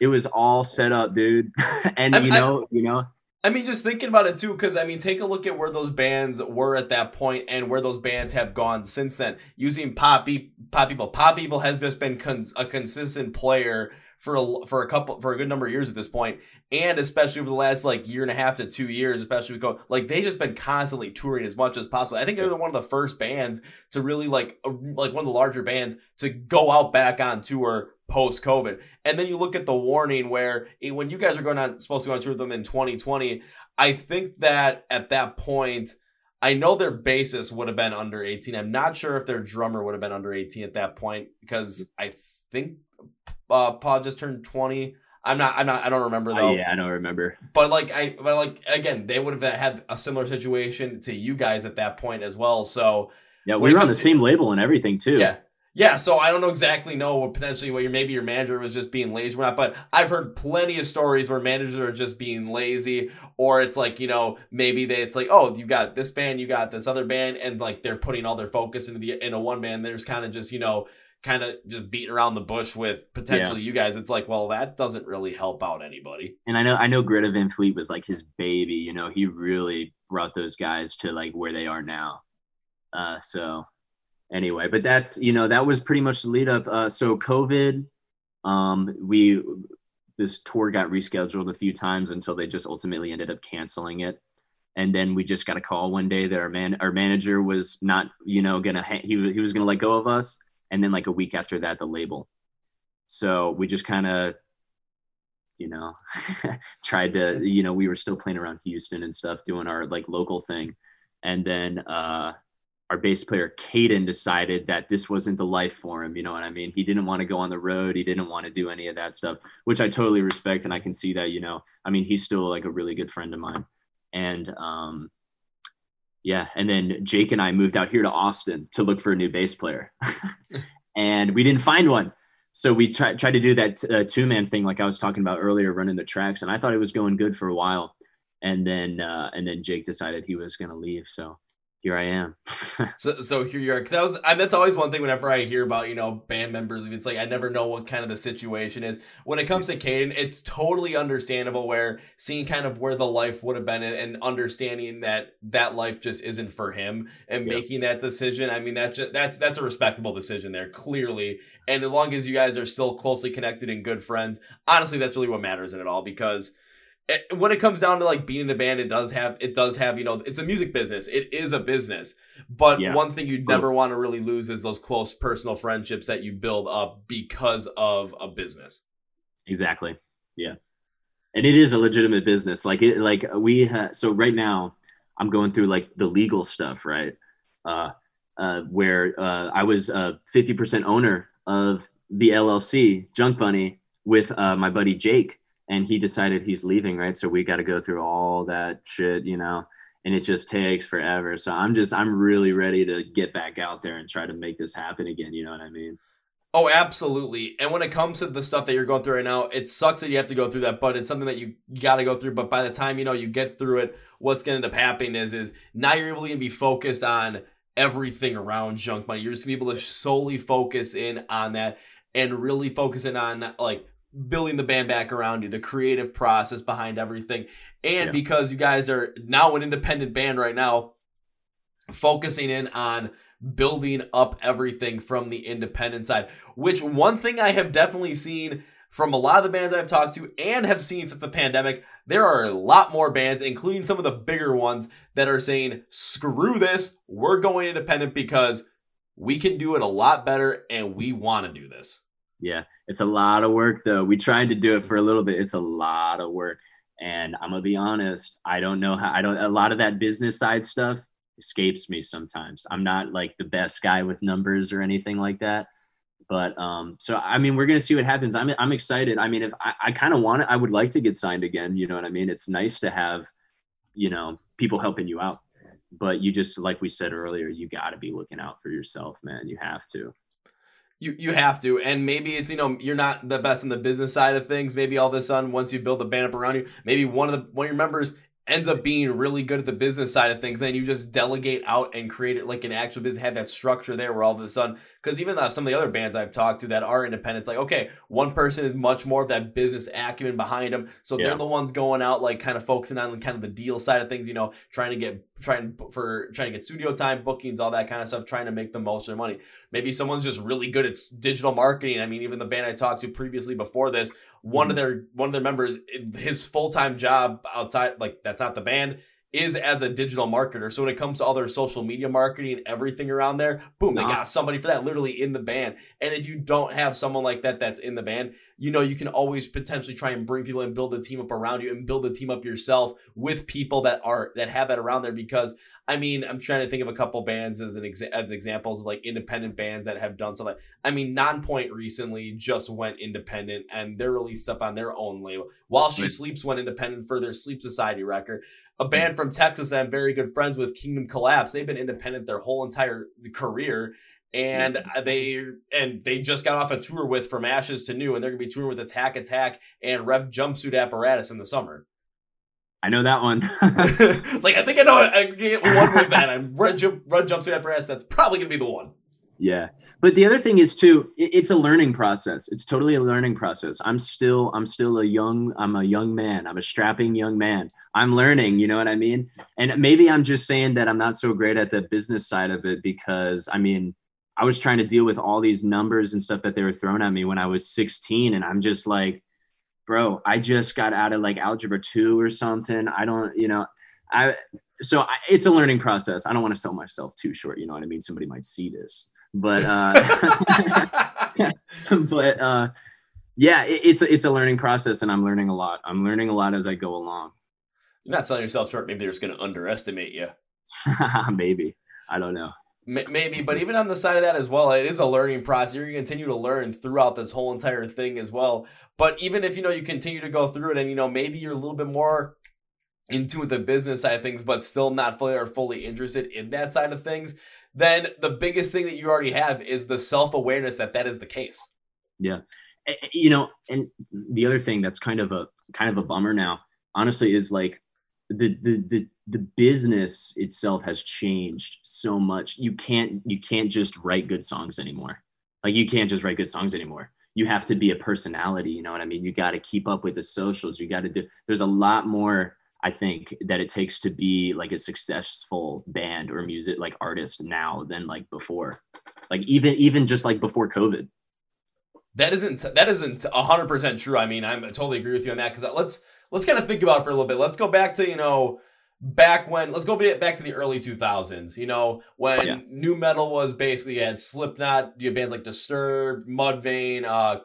It was all set up, dude. and I- you know, you know, I mean, just thinking about it too, because I mean, take a look at where those bands were at that point and where those bands have gone since then. Using Pop, e- Pop Evil, Pop Evil has just been cons- a consistent player for a, for a couple for a good number of years at this point, and especially over the last like year and a half to two years, especially with go like they just been constantly touring as much as possible. I think they're one of the first bands to really like a, like one of the larger bands to go out back on tour post COVID. And then you look at the warning where it, when you guys are going on supposed to go on tour with them in 2020, I think that at that point. I know their bassist would have been under 18. I'm not sure if their drummer would have been under 18 at that point because hmm. I think uh, Paul just turned 20. I'm not. I'm not. I don't remember though. Oh, yeah, I don't remember. But like I, but like again, they would have had a similar situation to you guys at that point as well. So Yeah, we were on the to- same label and everything too. yeah, yeah. So I don't know exactly know what potentially what your maybe your manager was just being lazy or not. But I've heard plenty of stories where managers are just being lazy, or it's like you know maybe they it's like oh you got this band, you got this other band, and like they're putting all their focus into the in a one band. There's kind of just you know kind of just beating around the bush with potentially you guys. It's like well that doesn't really help out anybody. And I know I know Greta Van Fleet was like his baby. You know, he really brought those guys to like where they are now. Uh, so anyway, but that's you know that was pretty much the lead up. Uh, so COVID, um, we this tour got rescheduled a few times until they just ultimately ended up canceling it. And then we just got a call one day that our man our manager was not you know gonna ha- he he was gonna let go of us. And then like a week after that, the label. So we just kind of you know tried to you know we were still playing around houston and stuff doing our like local thing. And then uh our bass player Caden decided that this wasn't the life for him you know what i mean? He didn't want to go on the road he didn't want to do any of that stuff which i totally respect and i can see that you know. I mean he's still like a really good friend of mine. And um yeah and then jake and i moved out here to austin to look for a new bass player. And we didn't find one. So we tried tried to do that uh, two man thing like I was talking about earlier, running the tracks, and I thought it was going good for a while, and then uh, and then Jake decided he was going to leave, so here I am. So, so here you are, because that was I, that's always one thing whenever I hear about you know band members. It's like I never know what kind of the situation is. When it comes to Caden, it's totally understandable. Where seeing kind of where the life would have been and, and understanding that that life just isn't for him and Yeah. making that decision. I mean that's, ju- that's that's a respectable decision there, clearly. And as long as you guys are still closely connected and good friends, honestly, that's really what matters in it all because it, when it comes down to like being in a band, it does have it does have you know it's a music business. It is a business, but Yeah. one thing you never want to really lose is those close personal friendships that you build up because of a business. exactly. Yeah, and it is a legitimate business. Like it, like we ha- so right now, I'm going through like the legal stuff, right? Uh, uh, where uh, I was a 50% owner of the LLC Junk Bunny with uh, my buddy Jake, and he decided he's leaving, right? So we got to go through all that shit, you know. and it just takes forever. So I'm just I'm really ready to get back out there and try to make this happen again. You know what I mean? Oh, absolutely. And when it comes to the stuff that you're going through right now, it sucks that you have to go through that, but it's something that you, got to go through. But by the time you know you get through it, what's going to end up happening is is now you're able to be focused on everything around Junk Bunny. You're just gonna be able to solely focus in on that and really focusing on like building the band back around you, the creative process behind everything. And yeah. because you guys are now an independent band right now, focusing in on building up everything from the independent side, which one thing I have definitely seen from a lot of the bands I've talked to and have seen since the pandemic, there are a lot more bands, including some of the bigger ones, that are saying, screw this, we're going independent because we can do it a lot better and we want to do this. Yeah, it's a lot of work though. We tried to do it for a little bit. It's a lot of work. And I'm gonna be honest, I don't know how I don't a lot of that business side stuff escapes me sometimes. I'm not like the best guy with numbers or anything like that. But um, so I mean, we're gonna see what happens. I'm I'm excited. I mean, if I, I kind of want it, I would like to get signed again. You know what I mean? It's nice to have, you know, people helping you out. But you just like we said earlier, you got to be looking out for yourself, man. You have to. You you have to, and maybe it's you know you're not the best in the business side of things. Maybe all of a sudden, once you build the band up around you, maybe one of the one of your members ends up being really good at the business side of things, then you just delegate out and create it like an actual business, have that structure there where all of a sudden, because even uh, some of the other bands I've talked to that are independent, like, okay, one person is much more of that business acumen behind them. So yeah. they're the ones going out, like kind of focusing on kind of the deal side of things, you know, trying to get, trying for, trying to get studio time, bookings, all that kind of stuff, trying to make the most of their money. Maybe someone's just really good at digital marketing. I mean, even the band I talked to previously before this, one of mm-hmm. their one of their members, his full time job outside, like that's not the band, is as a digital marketer. So when it comes to all their social media marketing, and everything around there, boom, they uh-huh. got somebody for that literally in the band. And if you don't have someone like that that's in the band, you know, you can always potentially try and bring people and build a team up around you and build a team up yourself with people that are that have that around there because I mean, I'm trying to think of a couple bands as an exa- as examples of like independent bands that have done something. I mean, Nonpoint recently just went independent and they released stuff on their own label. While She Sleeps went independent for their Sleep Society record a band from Texas that I'm very good friends with, Kingdom Collapse. They've been independent their whole entire career, and mm-hmm. they and they just got off a tour with From Ashes to New, and they're gonna be touring with Attack Attack and Red Jumpsuit Apparatus in the summer. I know that one. like I think I know I get one with that. I'm Red, Jump, Red Jumpsuit Apparatus. That's probably gonna be the one. Yeah. But the other thing is too, it's a learning process. It's totally a learning process. I'm still, I'm still a young, I'm a young man. I'm a strapping young man. I'm learning, you know what I mean? And maybe I'm just saying that I'm not so great at the business side of it because I mean, I was trying to deal with all these numbers and stuff that they were throwing at me when I was 16. And I'm just like, bro, I just got out of like algebra two or something. I don't, you know, I, so I, it's a learning process. I don't want to sell myself too short. You know what I mean? Somebody might see this but uh, but uh, yeah, it, it's it's a learning process, and I'm learning a lot. I'm learning a lot as I go along. You're not selling yourself short. Maybe they're just going to underestimate you. Maybe I don't know. Maybe, but even on the side of that as well, it is a learning process. You're going to continue to learn throughout this whole entire thing as well. But even if you know you continue to go through it, and you know maybe you're a little bit more into the business side of things, but still not fully or fully interested in that side of things, then the biggest thing that you already have is the self awareness that that is the case. Yeah, you know, and the other thing that's kind of a kind of a bummer now, honestly, is like the the the the business itself has changed so much. You can't you can't just write good songs anymore. Like you can't just write good songs anymore. You have to be a personality. You know what I mean? You got to keep up with the socials. You got to do. There's a lot more I think that it takes to be like a successful band or music like artist now than like before. Like even even just like before COVID. That isn't that isn't hundred percent true. I mean, I'm I totally agree with you on that because uh, let's let's kind of think about it for a little bit. Let's go back to you know back when let's go back to the early 2000s you know when yeah. nu metal was basically you had slipknot you had bands like disturbed mudvayne uh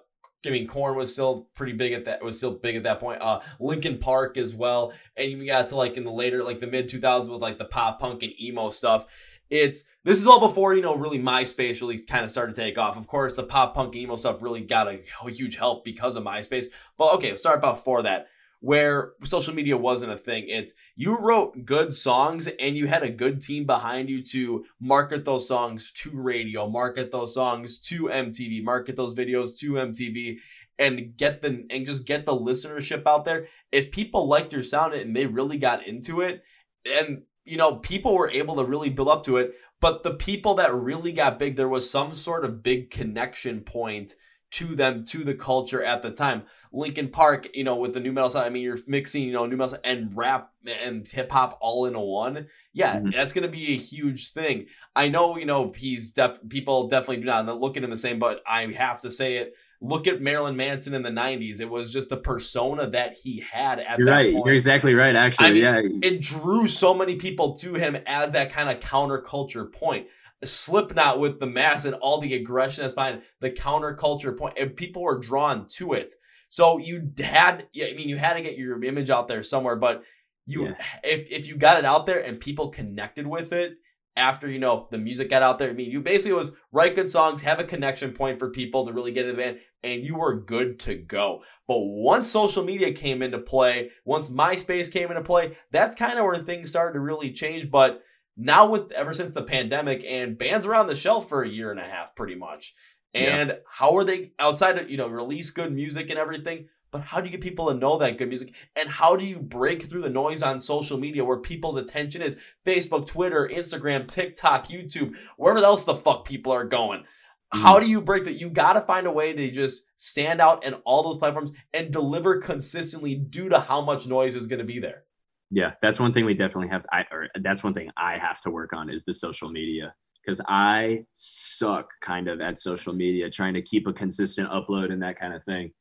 I mean, Korn was still pretty big at that. Was still big at that point. Uh, Linkin Park as well, and even got to like in the later, like the mid 2000s with like the pop punk and emo stuff. It's this is all before you know really MySpace really kind of started to take off. Of course, the pop punk and emo stuff really got a, a huge help because of MySpace. But okay, start about before that. Where social media wasn't a thing. It's you wrote good songs and you had a good team behind you to market those songs to radio, market those songs to MTV, market those videos to MTV and get the and just get the listenership out there. If people liked your sound and they really got into it and you know, people were able to really build up to it, but the people that really got big, there was some sort of big connection point to them to the culture at the time. Linkin Park, you know, with the nu metal side, I mean, you're mixing, you know, nu metal and rap and hip hop all in a one. Yeah, mm-hmm. that's going to be a huge thing. I know, you know, he's def people definitely do not look at him the same, but I have to say it. Look at Marilyn Manson in the '90s. It was just the persona that he had at You're that right. point. You're exactly right. Actually, I mean, yeah, it drew so many people to him as that kind of counterculture point. Slipknot with the mass and all the aggression that's behind the counterculture point, and people were drawn to it. So you had, I mean, you had to get your image out there somewhere, but you, yeah. if if you got it out there and people connected with it after you know the music got out there, I mean, you basically was write good songs, have a connection point for people to really get in the band, and you were good to go. But once social media came into play, once MySpace came into play, that's kind of where things started to really change. But now with ever since the pandemic and bands around the shelf for a year and a half pretty much. And yeah. how are they outside of you know release good music and everything but how do you get people to know that good music? And how do you break through the noise on social media where people's attention is facebook twitter instagram tiktok youtube wherever else the fuck people are going? Mm. how do you break that? You got to find a way to just stand out in all those platforms and deliver consistently due to how much noise is going to be there yeah, that's one thing we definitely have. To, I or that's one thing I have to work on is the social media because I suck kind of at social media, trying to keep a consistent upload and that kind of thing.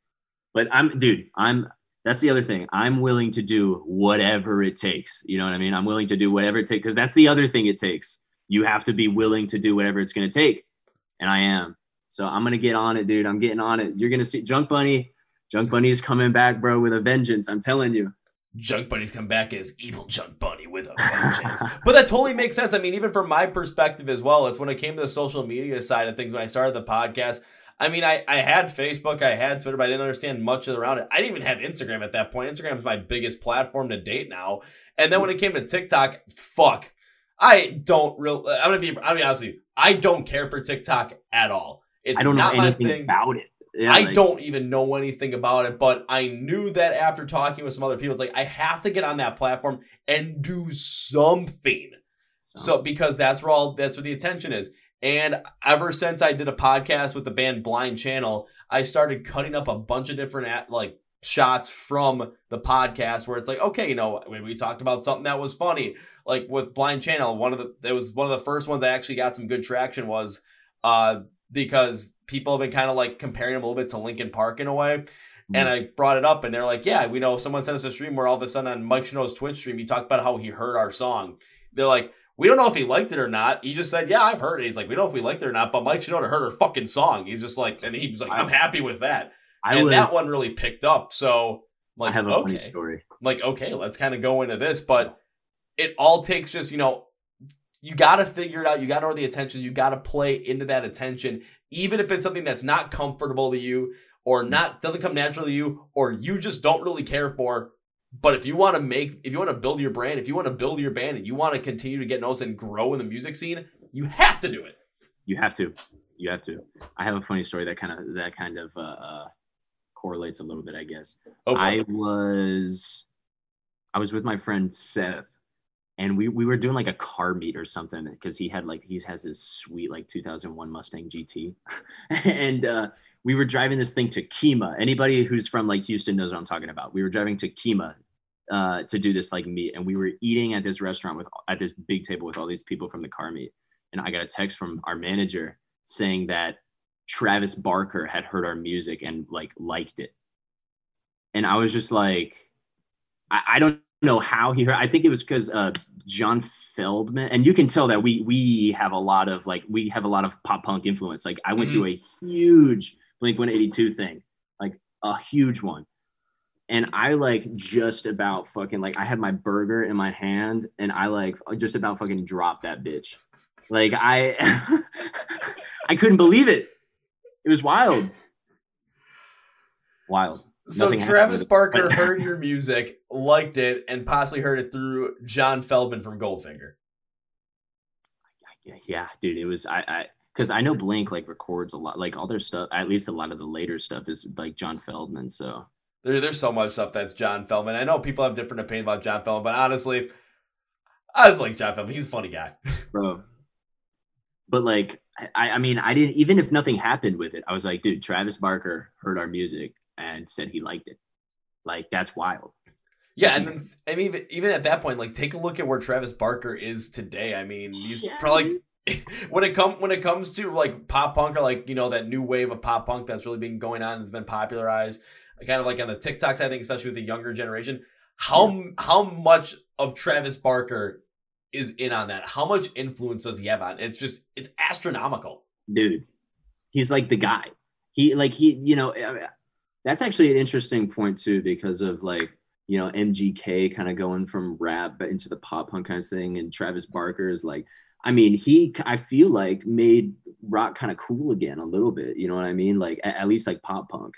But I'm, dude, I'm. That's the other thing. I'm willing to do whatever it takes. You know what I mean? I'm willing to do whatever it takes because that's the other thing it takes. You have to be willing to do whatever it's going to take, and I am. So I'm gonna get on it, dude. I'm getting on it. You're gonna see Junk Bunny. Junk Bunny is coming back, bro, with a vengeance. I'm telling you. Junk Bunny's come back as evil Junk Bunny with a vengeance. but that totally makes sense. I mean, even from my perspective as well, it's when it came to the social media side of things when I started the podcast. I mean, I, I had Facebook, I had Twitter, but I didn't understand much around it. I didn't even have Instagram at that point. Instagram is my biggest platform to date now. And then when it came to TikTok, fuck. I don't real I'm gonna be I'm gonna be honest with you. I don't care for TikTok at all. It's I don't know anything about it. Yeah, I like, don't even know anything about it, but I knew that after talking with some other people, it's like I have to get on that platform and do something. So because that's where all that's where the attention is. And ever since I did a podcast with the band Blind Channel, I started cutting up a bunch of different at, like shots from the podcast where it's like, okay, you know, when we talked about something that was funny, like with Blind Channel, one of the it was one of the first ones I actually got some good traction was uh because people have been kind of like comparing them a little bit to Linkin Park in a way. Mm-hmm. And I brought it up, and they're like, "Yeah, we know." Someone sent us a stream where all of a sudden on Mike Shinoda's Twitch stream, he talked about how he heard our song. They're like, "We don't know if he liked it or not." He just said, "Yeah, I've heard it." He's like, "We don't know if we liked it or not," but Mike Shinoda heard our fucking song. He's just like, and he was like, "I'm happy with that." I and would, that one really picked up. So, like, I have a okay. funny story. Like, okay, let's kind of go into this, but it all takes just you know you got to figure it out. You got to know the attention. You got to play into that attention, even if it's something that's not comfortable to you or not doesn't come naturally to you, or you just don't really care for. But if you want to make, if you want to build your brand, if you want to build your band, and you want to continue to get noticed and grow in the music scene, you have to do it. You have to. You have to. I have a funny story that kind of that kind of uh, uh, correlates a little bit, I guess. Oh, I was I was with my friend Seth and we, we were doing like a car meet or something because he had like he has this sweet like 2001 Mustang GT, and uh, we were driving this thing to Kemah. Anybody who's from like Houston knows what I'm talking about. We were driving to Kemah uh, to do this like meet, and we were eating at this restaurant with at this big table with all these people from the car meet, and I got a text from our manager saying that Travis Barker had heard our music and like liked it, and I was just like, I, I don't know how he heard. I think it was because uh, John Feldmann, and you can tell that we we have a lot of like we have a lot of pop punk influence. Like I went mm-hmm. through a huge Blink 182 thing, like a huge one. And I like just about fucking like I had my burger in my hand and I like just about fucking dropped that bitch. Like I I couldn't believe it. It was wild. Wild. So Nothing Travis. Barker heard your music, liked it, and possibly heard it through John Feldmann from Goldfinger. yeah, yeah, dude, it was I I because I know Blink like records a lot, like all their stuff. At least a lot of the later stuff is like John Feldmann. So There, there's so much stuff that's John Feldmann. I know people have different opinions about John Feldmann, but honestly, I just like John Feldmann. He's a funny guy. bro. But like, I, I mean, I didn't even if nothing happened with it, I was like, dude, Travis Barker heard our music and said he liked it. Like that's wild. Yeah, and then I mean, even, even at that point, like take a look at where Travis Barker is today. I mean, he's Yeah, probably when it come when it comes to like pop punk or like you know that new wave of pop punk that's really been going on and has been popularized, kind of like on the TikToks. I think, especially with the younger generation, how how much of Travis Barker is in on that? How much influence does he have on? it? It's just it's astronomical. dude he's like the guy he like he you know that's actually an interesting point too because of like you know mgk kind of going from rap into the pop punk kind of thing and travis barker is like i mean he i feel like made rock kind of cool again a little bit you know what i mean like at, at least like pop punk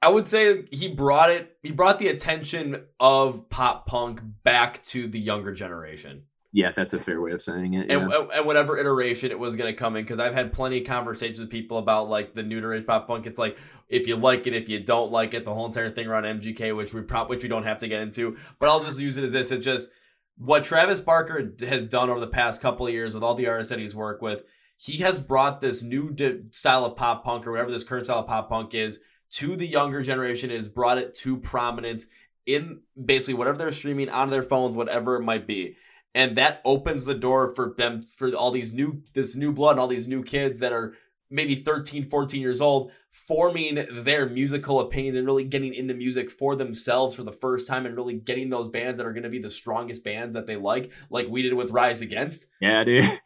I would say he brought it. He brought the attention of pop punk back to the younger generation. Yeah that's a fair way of saying it yeah. and, and whatever iteration it was going to come in because i've had plenty of conversations with people about like the new iteration pop punk. It's like if you like it if you don't like it the whole entire thing around mgk which we prop which we don't have to get into. But i'll just use it as this it's just what travis barker has done over the past couple of years with all the artists that he's worked with he has brought this new di- style of pop punk or whatever this current style of pop punk is to the younger generation has brought it to prominence in basically whatever they're streaming on their phones whatever it might be and that opens the door for them for all these new this new blood and all these new kids that are maybe 13 14 years old forming their musical opinions and really getting into music for themselves for the first time and really getting those bands that are going to be the strongest bands that they like like we did with rise against. Yeah dude.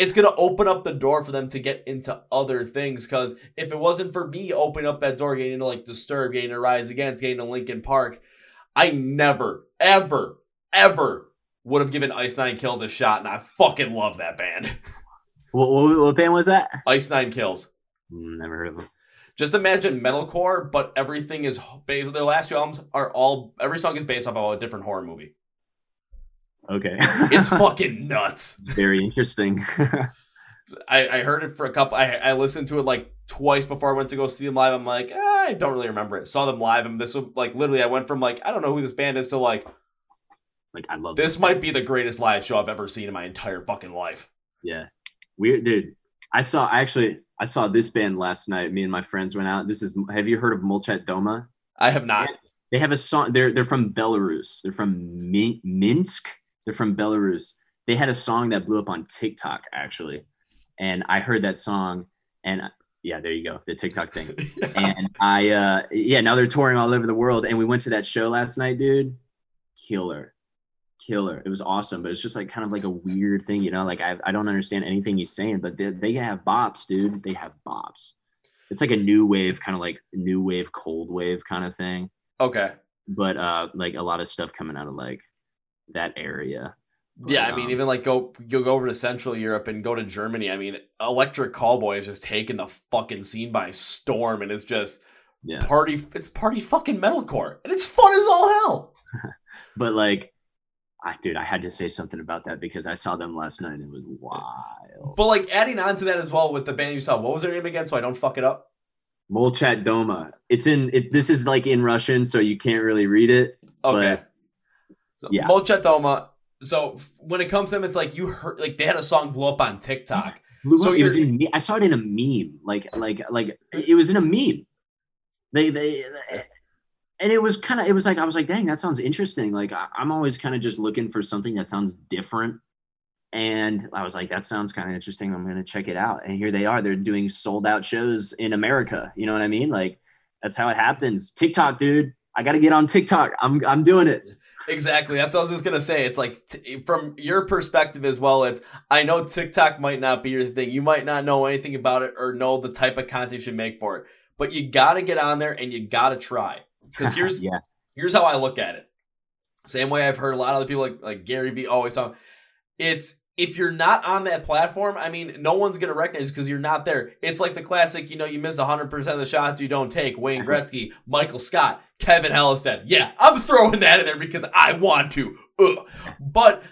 It's going to open up the door for them to get into other things because if it wasn't for me opening up that door getting into like disturbed getting to rise against getting to linkin park i never ever ever would have given Ice Nine Kills a shot, and I fucking love that band. what, what, what band was that Ice Nine Kills. Mm, never heard of them Just imagine metalcore, but everything is based. Their last two albums are all every song is based off of a different horror movie. okay It's fucking nuts. very interesting I, I heard it for a couple. I, I listened to it like twice before I went to go see them live. I'm like, eh, I don't really remember it. Saw them live, and this was like literally. I went from like I don't know who this band is to like like i love this might be the greatest live show I've ever seen in my entire fucking life. Yeah. Weird dude. I saw I actually I saw this band last night. Me and my friends went out. This is have you heard of Molchat Doma? I have not. They have a song they're they're from Belarus. They're from Min- Minsk. They're from Belarus. They had a song that blew up on TikTok actually. And I heard that song and yeah, there you go. The TikTok thing. and I uh yeah, now they're touring all over the world and we went to that show last night, dude. Killer. Killer. It was awesome, but it's just like kind of like a weird thing, you know. Like I, I don't understand anything he's saying, but they, they have bops, dude. They have bops. It's like a new wave, kind of like new wave, cold wave kind of thing. okay. But uh, like a lot of stuff coming out of like that area. But, Yeah, I mean, um, even like go you go over to Central Europe and go to Germany. I mean, Electric Callboy is just taking the fucking scene by storm, and it's just yeah. party. It's party fucking metalcore, and it's fun as all hell. But like, I dude, I had to say something about that because I saw them last night and it was wild. But like adding on to that as well with the band you saw, what was their name again? So I don't fuck it up. Molchat Doma. It's in it. This is like in Russian, so you can't really read it. Okay. So yeah. Molchatoma. So when it comes to them, it's like you heard like they had a song blow up on TikTok. Blew So up. It was in. I saw it in a meme. Like like like it was in a meme. They they. And it was kind of, it was like, I was like, dang, that sounds interesting. Like, I, I'm always kind of just looking for something that sounds different. And I was like, that sounds kind of interesting. I'm to check it out. And here they are. They're doing sold out shows in America. You know what I mean? Like, that's how it happens. TikTok, dude. I got to get on TikTok. I'm, I'm doing it. Exactly. That's what I was just gonna say. It's like t- from your perspective as well. It's I know TikTok might not be your thing. You might not know anything about it or know the type of content you should make for it. But you gotta get on there and you gotta try. Because here's yeah. here's how I look at it. Same way I've heard a lot of other people like like Gary Vee always talk. It's if you're not on that platform, I mean, no one's going to recognize because you're not there. It's like the classic, you know, you miss 100% of the shots you don't take. Wayne Gretzky, Michael Scott, Kevin Hellistead. Yeah, I'm throwing that in there because I want to. Ugh. But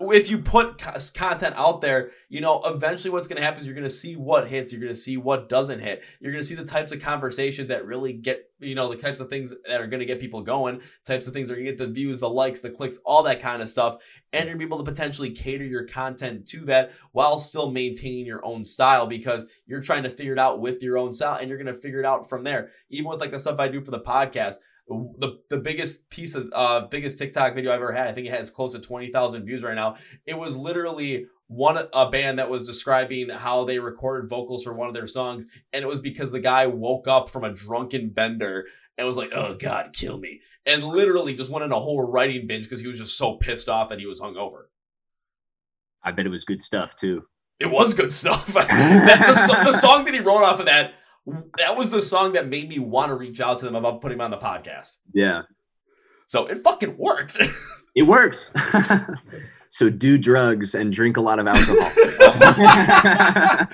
if you put content out there, you know, eventually what's going to happen is you're going to see what hits, you're going to see what doesn't hit. You're going to see the types of conversations that really get, you know, the types of things that are going to get people going, types of things that are going to get the views, the likes, the clicks, all that kind of stuff. And you're going to be able to potentially cater your content to that while still maintaining your own style because you're trying to figure it out with your own style and you're going to figure it out from there. Even with like the stuff I do for the podcast, the the biggest piece of uh biggest TikTok video I've ever had. I think it has close to twenty thousand views right now. It was literally one a band that was describing how they recorded vocals for one of their songs, and it was because the guy woke up from a drunken bender and was like, "Oh God, kill me," and literally just went on a whole writing binge because he was just so pissed off that he was hungover. I bet it was good stuff too. It was good stuff. that, the, the song that he wrote off of that that was the song that made me want to reach out to them about putting them on the podcast. Yeah. So it fucking worked. it works. so do drugs and drink a lot of alcohol.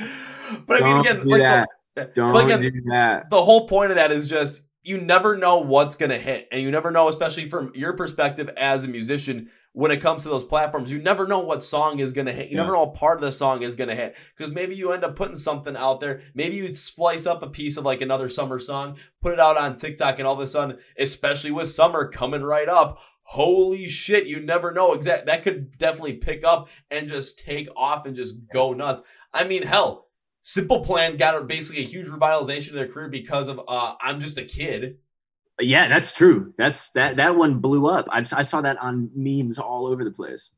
but I mean, again, do like that. The, Don't again, do that. The whole point of that is just you never know what's going to hit. And you never know, especially from your perspective as a musician, when it comes to those platforms. You never know what song is going to hit. You yeah. never know what part of the song is going to hit. Because maybe you end up putting something out there. Maybe you'd splice up a piece of like another summer song, put it out on TikTok, and all of a sudden, especially with summer coming right up, holy shit, you never know. Exact that could definitely pick up and just take off and just go nuts. I mean, hell, Simple Plan got basically a huge revitalization of their career because of uh, I'm just a kid yeah, that's true. That's that that one blew up. I, I saw that on memes all over the place.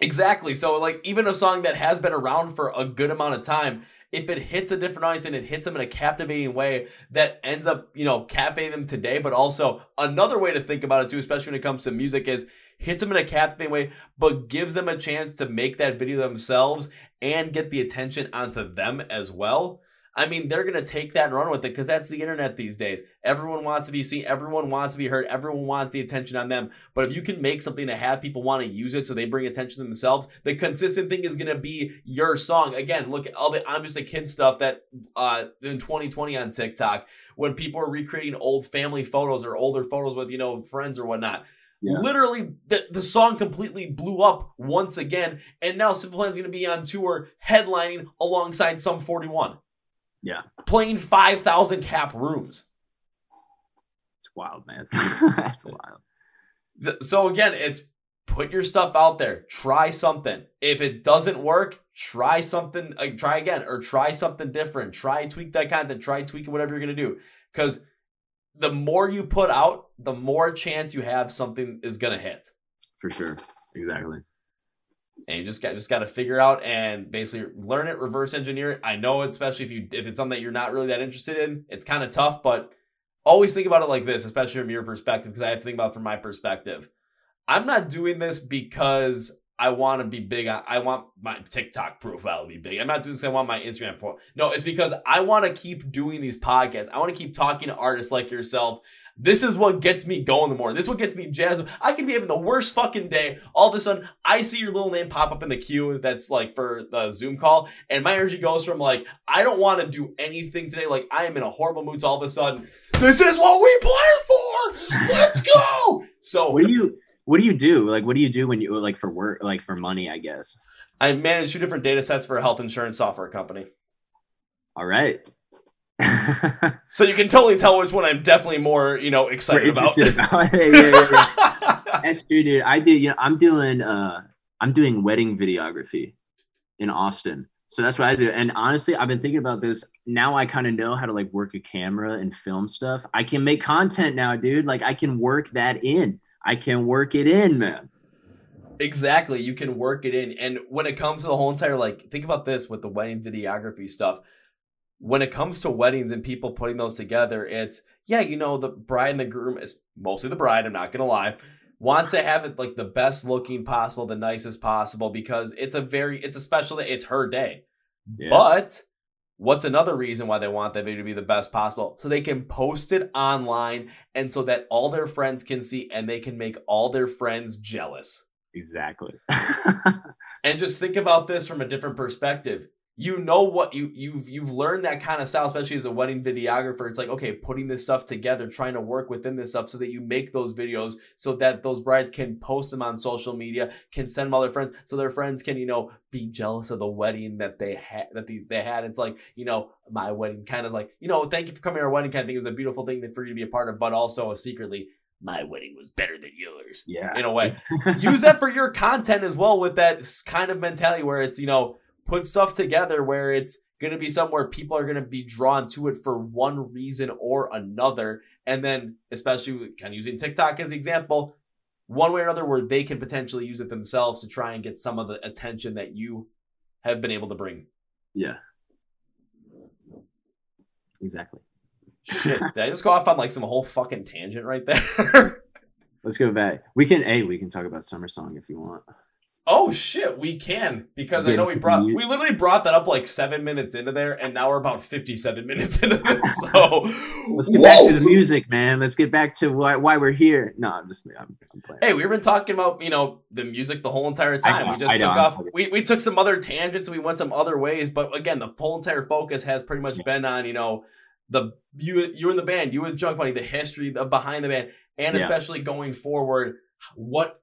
Exactly. So like even a song that has been around for a good amount of time, if it hits a different audience and it hits them in a captivating way that ends up, you know, captivating them today, but also another way to think about it too, especially when it comes to music is hits them in a captivating way, but gives them a chance to make that video themselves and get the attention onto them as well. I mean, they're going to take that and run with it because that's the internet these days. Everyone wants to be seen, everyone wants to be heard, everyone wants the attention on them. But if you can make something to have people want to use it so they bring attention to themselves, the consistent thing is going to be your song. Again, look at all the I'm just a kid stuff that uh, in 2020 on TikTok when people are recreating old family photos or older photos with, you know, friends or whatnot. Yeah. Literally, the, the song completely blew up once again, and now Simple Plan's going to be on tour headlining alongside Sum 41. Yeah. Playing 5,000 cap rooms. It's wild, man. That's wild. So again, it's put your stuff out there. Try something. If it doesn't work, try something. Like, try again or try something different. Try tweak that content. Try tweak whatever you're gonna do. Because the more you put out, the more chance you have something is gonna hit. For sure. Exactly and you just got just got to figure out and basically learn it, reverse engineer it. I know, especially if you if it's something that you're not really that interested in, it's kind of tough. But always think about it like this, especially from your perspective, because I have to think about from my perspective. I'm not doing this because I want to be big. I, I want my TikTok profile to be big. I'm not doing this. I want my Instagram profile. No, it's because I want to keep doing these podcasts. I want to keep talking to artists like yourself this is what gets me going in the morning. This is what gets me jazzed. I can be having the worst fucking day. All of a sudden, I see your little name pop up in the queue that's like for the Zoom call, and my energy goes from like, I don't want to do anything today. Like, I am in a horrible mood. To all of a sudden, this is what we planned for. Let's go. So, what do you what do you do? Like, what do you do when you like for work, like for money? I guess I manage two different data sets for a health insurance software company. All right so you can totally tell which one I'm definitely more, you know, excited about. about. yeah, yeah, yeah. That's true, dude. I do. You know, I'm doing. Uh, I'm doing wedding videography in Austin. So that's what I do. And honestly, I've been thinking about this. Now I kind of know how to like work a camera and film stuff. I can make content now, dude. Like I can work that in. I can work it in, man. Exactly. You can work it in. And when it comes to the whole entire like think about this with the wedding videography stuff when it comes to weddings and people putting those together, it's yeah, you know, the bride and the groom is mostly the bride, I'm not gonna lie, wants to have it like the best looking possible, the nicest possible, because it's a very it's a special day, it's her day. Yeah. But what's another reason why they want that video to be the best possible? So they can post it online and so that all their friends can see and they can make all their friends jealous. Exactly. And just think about this from a different perspective. You know what you you've you've learned that kind of style, especially as a wedding videographer. It's like okay, putting this stuff together, trying to work within this stuff, so that you make those videos, so that those brides can post them on social media, can send them all their friends, so their friends can you know be jealous of the wedding that they had that they, they had. It's like you know my wedding kind of like you know thank you for coming to our wedding kind of thing. It was a beautiful thing for you to be a part of, but also secretly my wedding was better than yours. Yeah. In a way. Use that for your content as well with that kind of mentality where it's, you know, put stuff together where it's going to be somewhere people are going to be drawn to it for one reason or another. And then, especially kind of using TikTok as an example, one way or another where they can potentially use it themselves to try and get some of the attention that you have been able to bring. Yeah. Exactly. Shit, did I just go off on like some whole fucking tangent right there? Let's go back. We can a we can talk about summer song if you want. Oh shit, we can because I know we brought we literally brought that up like seven minutes into there, and now we're about fifty-seven minutes into this. So let's get Whoa! back to the music, man. Let's get back to why, why we're here. No, I'm just I'm, I'm playing. Hey, we've been talking about you know the music the whole entire time. Know, we just I took know, off. We, we took some other tangents. We went some other ways, but again, the whole entire focus has pretty much yeah. been on you know the you you in the band, you with Junk Bunny, the history the, behind the band, and yeah. especially going forward, what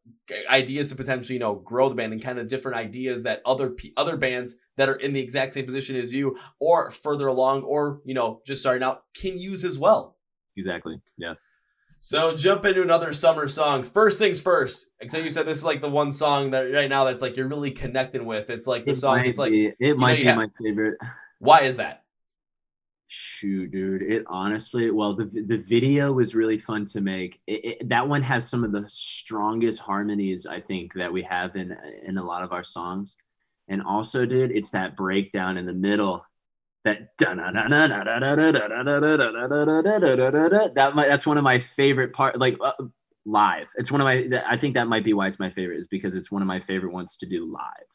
ideas to potentially you know grow the band and kind of different ideas that other other bands that are in the exact same position as you or further along or you know just starting out can use as well. Exactly. Yeah. So jump into another summer song. First things first. Except you said this is like the one song that right now that's like you're really connecting with. It's like the it song. It's like be, it might be have, my favorite. Why is that? Shoot, dude. It honestly, well, the the video was really fun to make. It, it, that one has some of the strongest harmonies I think that we have in in a lot of our songs. And also, dude, it's that breakdown in the middle. That that that's one of my favorite part. Like uh, live, it's one of my. I think that might be why it's my favorite is because it's one of my favorite ones to do live.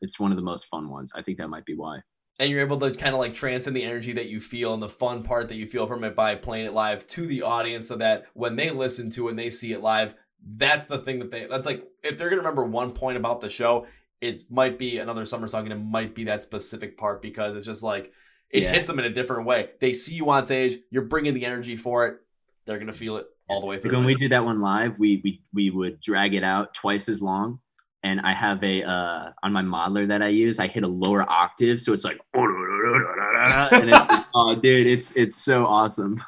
It's one of the most fun ones. I think that might be why and you're able to kind of like transcend the energy that you feel and the fun part that you feel from it by playing it live to the audience so that when they listen to it and they see it live that's the thing that they that's like if they're gonna remember one point about the show it might be another summer song and it might be that specific part because it's just like it yeah. hits them in a different way. They see you on stage you're bringing the energy for it they're gonna feel it all the way through. when we do that one live we we, we would drag it out twice as long and I have a uh, on my modeler that I use. I hit a lower octave, so it's like, and it's, oh, dude, it's it's so awesome.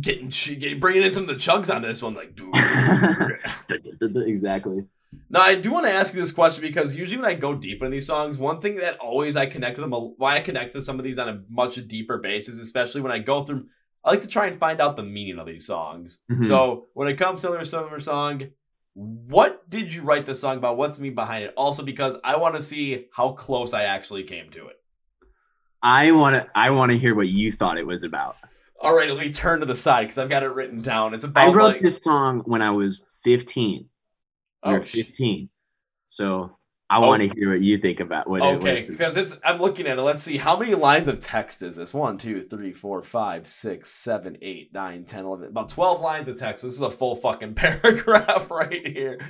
Getting, bringing in some of the chugs on this one, like exactly. Now I do want to ask you this question because usually when I go deep in these songs, one thing that always I connect with them, why I connect with some of these on a much deeper basis, especially when I go through, I like to try and find out the meaning of these songs. Mm-hmm. So when it comes to their summer song, what did you write this song about? What's the mean behind it? Also, because I want to see how close I actually came to it. I want to. I want to hear what you thought it was about. All right, let me turn to the side because I've got it written down. It's about. I wrote like, this song when I was 15. Oh, we 15. So I oh. want to hear what you think about what. Okay, because it, it's. I'm looking at it. Let's see. How many lines of text is this? One, two, three, four, five, six, seven, eight, nine, ten, eleven. About twelve lines of text. This is a full fucking paragraph right here.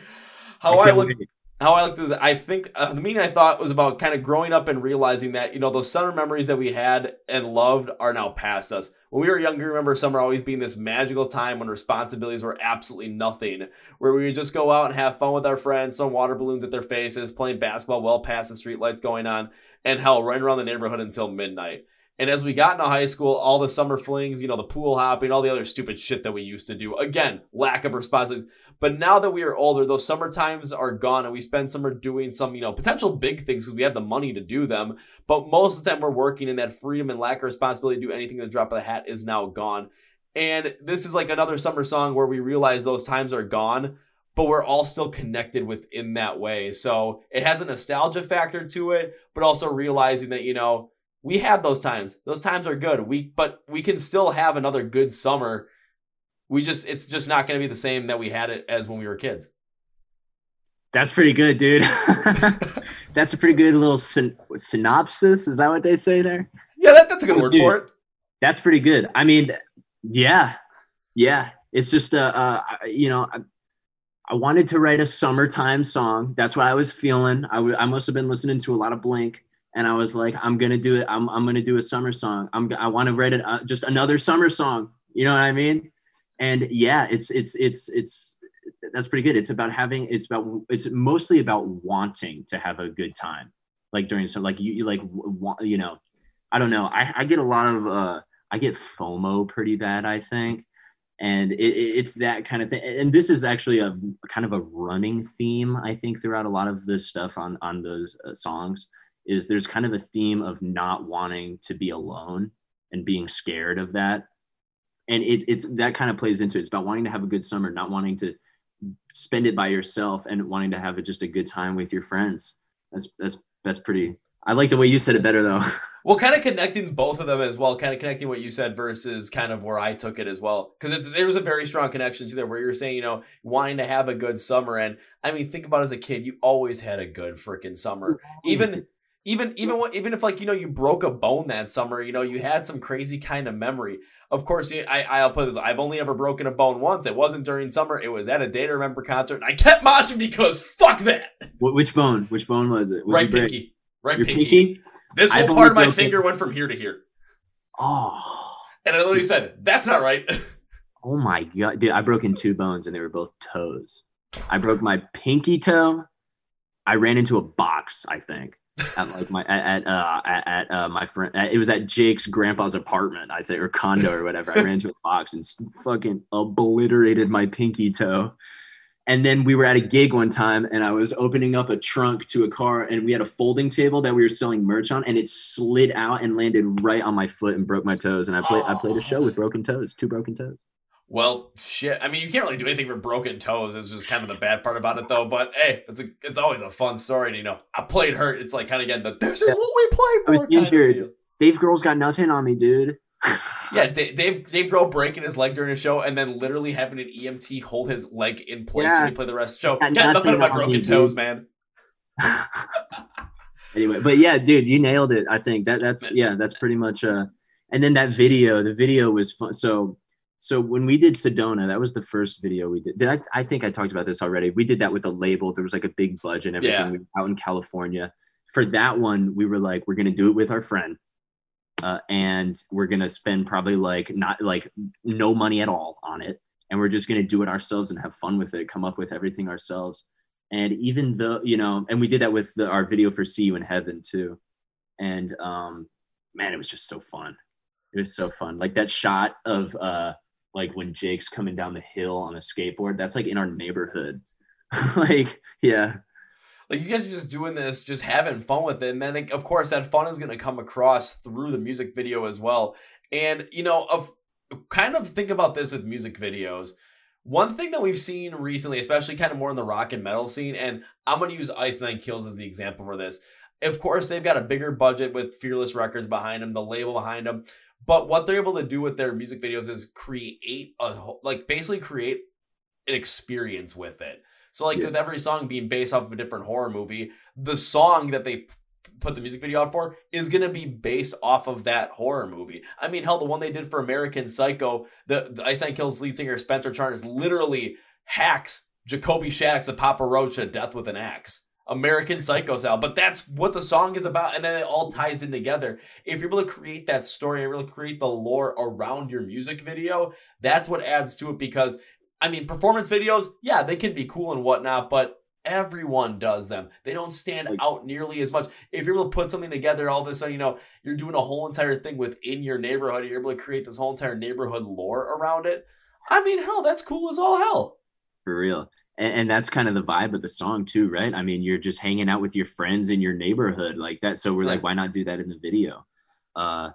How I, I look. Wait how I looked at it, I think uh, the meaning I thought was about kind of growing up and realizing that, you know, those summer memories that we had and loved are now past us. When we were younger, remember summer always being this magical time when responsibilities were absolutely nothing, where we would just go out and have fun with our friends, throwing water balloons at their faces, playing basketball well past the streetlights going on, and hell, running around the neighborhood until midnight. And as we got into high school, all the summer flings, you know, the pool hopping, all the other stupid shit that we used to do. Again, lack of responsibilities. But now that we are older, those summer times are gone and we spend summer doing some, you know, potential big things because we have the money to do them. But most of the time we're working and that freedom and lack of responsibility to do anything in the drop of the hat is now gone. And this is like another summer song where we realize those times are gone, but we're all still connected within that way. So it has a nostalgia factor to it, but also realizing that, you know, we had those times. Those times are good. We but we can still have another good summer we just it's just not going to be the same that we had it as when we were kids. That's pretty good, dude. that's a pretty good little syn- synopsis. Is that what they say there? Yeah, that, that's a good word dude, for it. That's pretty good. I mean, yeah, yeah. It's just uh, uh you know, I wanted to write a summertime song. That's what I was feeling. I, w- I must have been listening to a lot of Blink, and I was like, I'm gonna do it. I'm, I'm gonna do a summer song. I'm I want to write it uh, just another summer song. You know what I mean? And yeah, it's it's it's it's that's pretty good. It's about having. It's about. It's mostly about wanting to have a good time, like during some like you, you like you know, I don't know. I I get a lot of uh I get FOMO pretty bad. I think and it, it's that kind of thing and this is actually a kind of a running theme i think throughout a lot of this stuff on on those uh, songs is there's kind of a theme of not wanting to be alone and being scared of that and it, it's that kind of plays into it. it's about wanting to have a good summer not wanting to spend it by yourself and wanting to have a, just a good time with your friends that's that's that's pretty I like the way you said it better though. well, kind of connecting both of them as well, kind of connecting what you said versus kind of where I took it as well, because it's there was a very strong connection to there where you're saying you know wanting to have a good summer, and I mean think about as a kid, you always had a good freaking summer, even. Even even mm. what even if like you know you broke a bone that summer you know you had some crazy kind of memory of course I I'll put this I've only ever broken a bone once it wasn't during summer it was at a day to remember concert and I kept moshing because fuck that which bone which bone was it was right pinky right pinky. pinky? This whole I've part of my finger went from here to here. Oh, And I literally said, that's not right. oh my god, dude! I broke in two bones, and they were both toes. I broke my pinky toe. I ran into a box. I think at like my at at, uh, at, at uh, my friend. It was at Jake's grandpa's apartment, I think, or condo or whatever. I ran into a box and fucking obliterated my pinky toe. And then we were at a gig one time, and I was opening up a trunk to a car, and we had a folding table that we were selling merch on, and it slid out and landed right on my foot and broke my toes. And I played I played a show with broken toes, two broken toes. Well, shit. I mean, you can't really do anything for broken toes. It's just kind of the bad part about it, though. But hey, it's a, it's always a fun story. To, you know, I played hurt. It's like kind of getting the this is Yeah. what we play for kind of injured. feel. Dave Grohl's got nothing on me, dude. Yeah, Dave, Dave Dave Grohl breaking his leg during a show and then literally having an EMT hold his leg in place Yeah. when he played the rest of the show. Got nothing on my broken me, toes, dude. man. anyway, but yeah, dude, you nailed it. I think that that's yeah, that's pretty much uh and then that video, the video was fun. So so when we did Sedona, that was the first video we did. Did I I think I talked about this already. We did that with a label. There was like a big budget and everything Yeah. we out in California. For that one, we were like, we're gonna do it with our friend. Uh, and we're gonna spend probably like not like no money at all on it and we're just going to do it ourselves and have fun with it come up with everything ourselves and even though you know and we did that with the, our video for see you in heaven too and um man it was just so fun it was so fun like that shot of uh like when jake's coming down the hill on a skateboard that's like in our neighborhood like yeah like you guys are just doing this, just having fun with it, and then of course that fun is to come across through the music video as well. And you know, of kind of think about this with music videos. One thing that we've seen recently, especially kind of more in the rock and metal scene, and I'm going to use Ice Nine Kills as the example for this. Of course, they've got a bigger budget with Fearless Records behind them, the label behind them. But what they're able to do with their music videos is create a like basically create an experience with it. So like Yeah. with every song being based off of a different horror movie, the song that they put the music video out for is going to be based off of that horror movie. I mean, hell, the one they did for American Psycho, the, the Ice Nine Kills lead singer Spencer Charnas literally hacks Jacoby Shaddix of Papa Roach to death with an axe. American Psycho style, but that's what the song is about, and then it all ties in together. If you're able to create that story, and really create the lore around your music video, that's what adds to it because I mean, performance videos, yeah, they can be cool and whatnot, but everyone does them. They don't stand Like- out nearly as much. If you're able to put something together, all of a sudden, you know, you're doing a whole entire thing within your neighborhood, you're able to create this whole entire neighborhood lore around it. I mean, hell, that's cool as all hell. for real and, and that's kind of the vibe of the song too right i mean you're just hanging out with your friends in your neighborhood like that so we're like why not do that in the video uh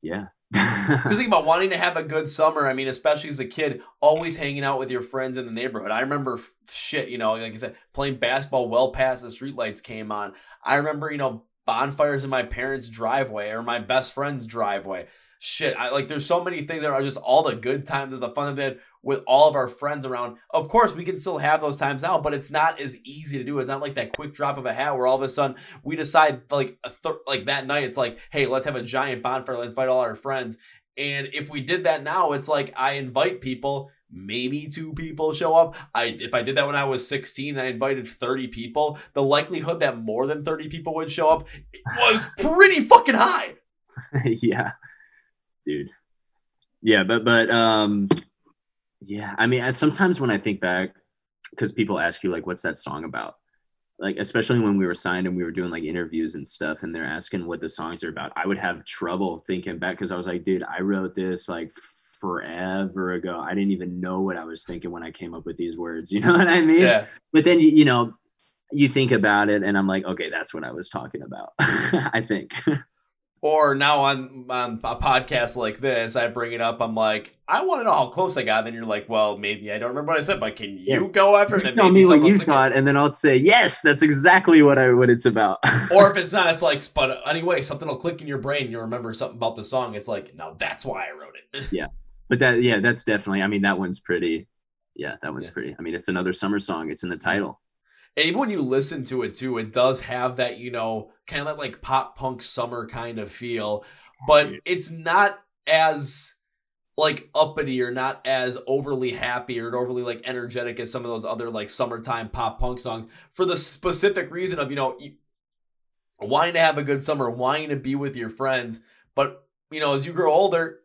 yeah Because think about wanting to have a good summer. I mean, especially as a kid, always hanging out with your friends in the neighborhood. I remember shit, you know, like I said, playing basketball well past the streetlights came on. I remember, you know, bonfires in my parents' driveway or my best friend's driveway. Shit, I like. There's so many things that are just all the good times of the fun of it with all of our friends around. Of course, we can still have those times now, but it's not as easy to do. It's not like that quick drop of a hat where all of a sudden we decide like th- like that night. It's like, hey, let's have a giant bonfire. Let's invite all our friends. And if we did that now, it's like I invite people. maybe two people show up. I if I did that when I was 16 and I invited 30 people, the likelihood that more than 30 people would show up was pretty fucking high. yeah. Dude. Yeah, but but um yeah, I mean, sometimes when I think back cuz people ask you like what's that song about? Like especially when we were signed and we were doing like interviews and stuff and they're asking what the songs are about. I would have trouble thinking back cuz I was like, dude, I wrote this like forever ago. I didn't even know what I was thinking when I came up with these words. You know what I mean? Yeah. But then you, you know, you think about it and I'm like, okay, that's what I was talking about. I think. Or now on on a podcast like this, I bring it up. I'm like, I want to know how close I got. Then you're like, well, maybe I don't remember what I said, but can you Yeah. go after? Then tell me what you thought, and then I'll say, yes, that's exactly what I what it's about. or if it's not, it's like, but anyway, something will click in your brain. You'll remember something about the song. It's like, now that's why I wrote it. Yeah, but that yeah, that's definitely. I mean, that one's pretty. Yeah, that one's Yeah. pretty. I mean, it's another summer song. It's in the title. And even when you listen to it too, it does have that, you know, kind of that like pop punk summer kind of feel, but it's not as like uppity or not as overly happy or overly like energetic as some of those other like summertime pop punk songs for the specific reason of, you know, wanting to have a good summer, wanting to be with your friends. But, you know, as you grow older,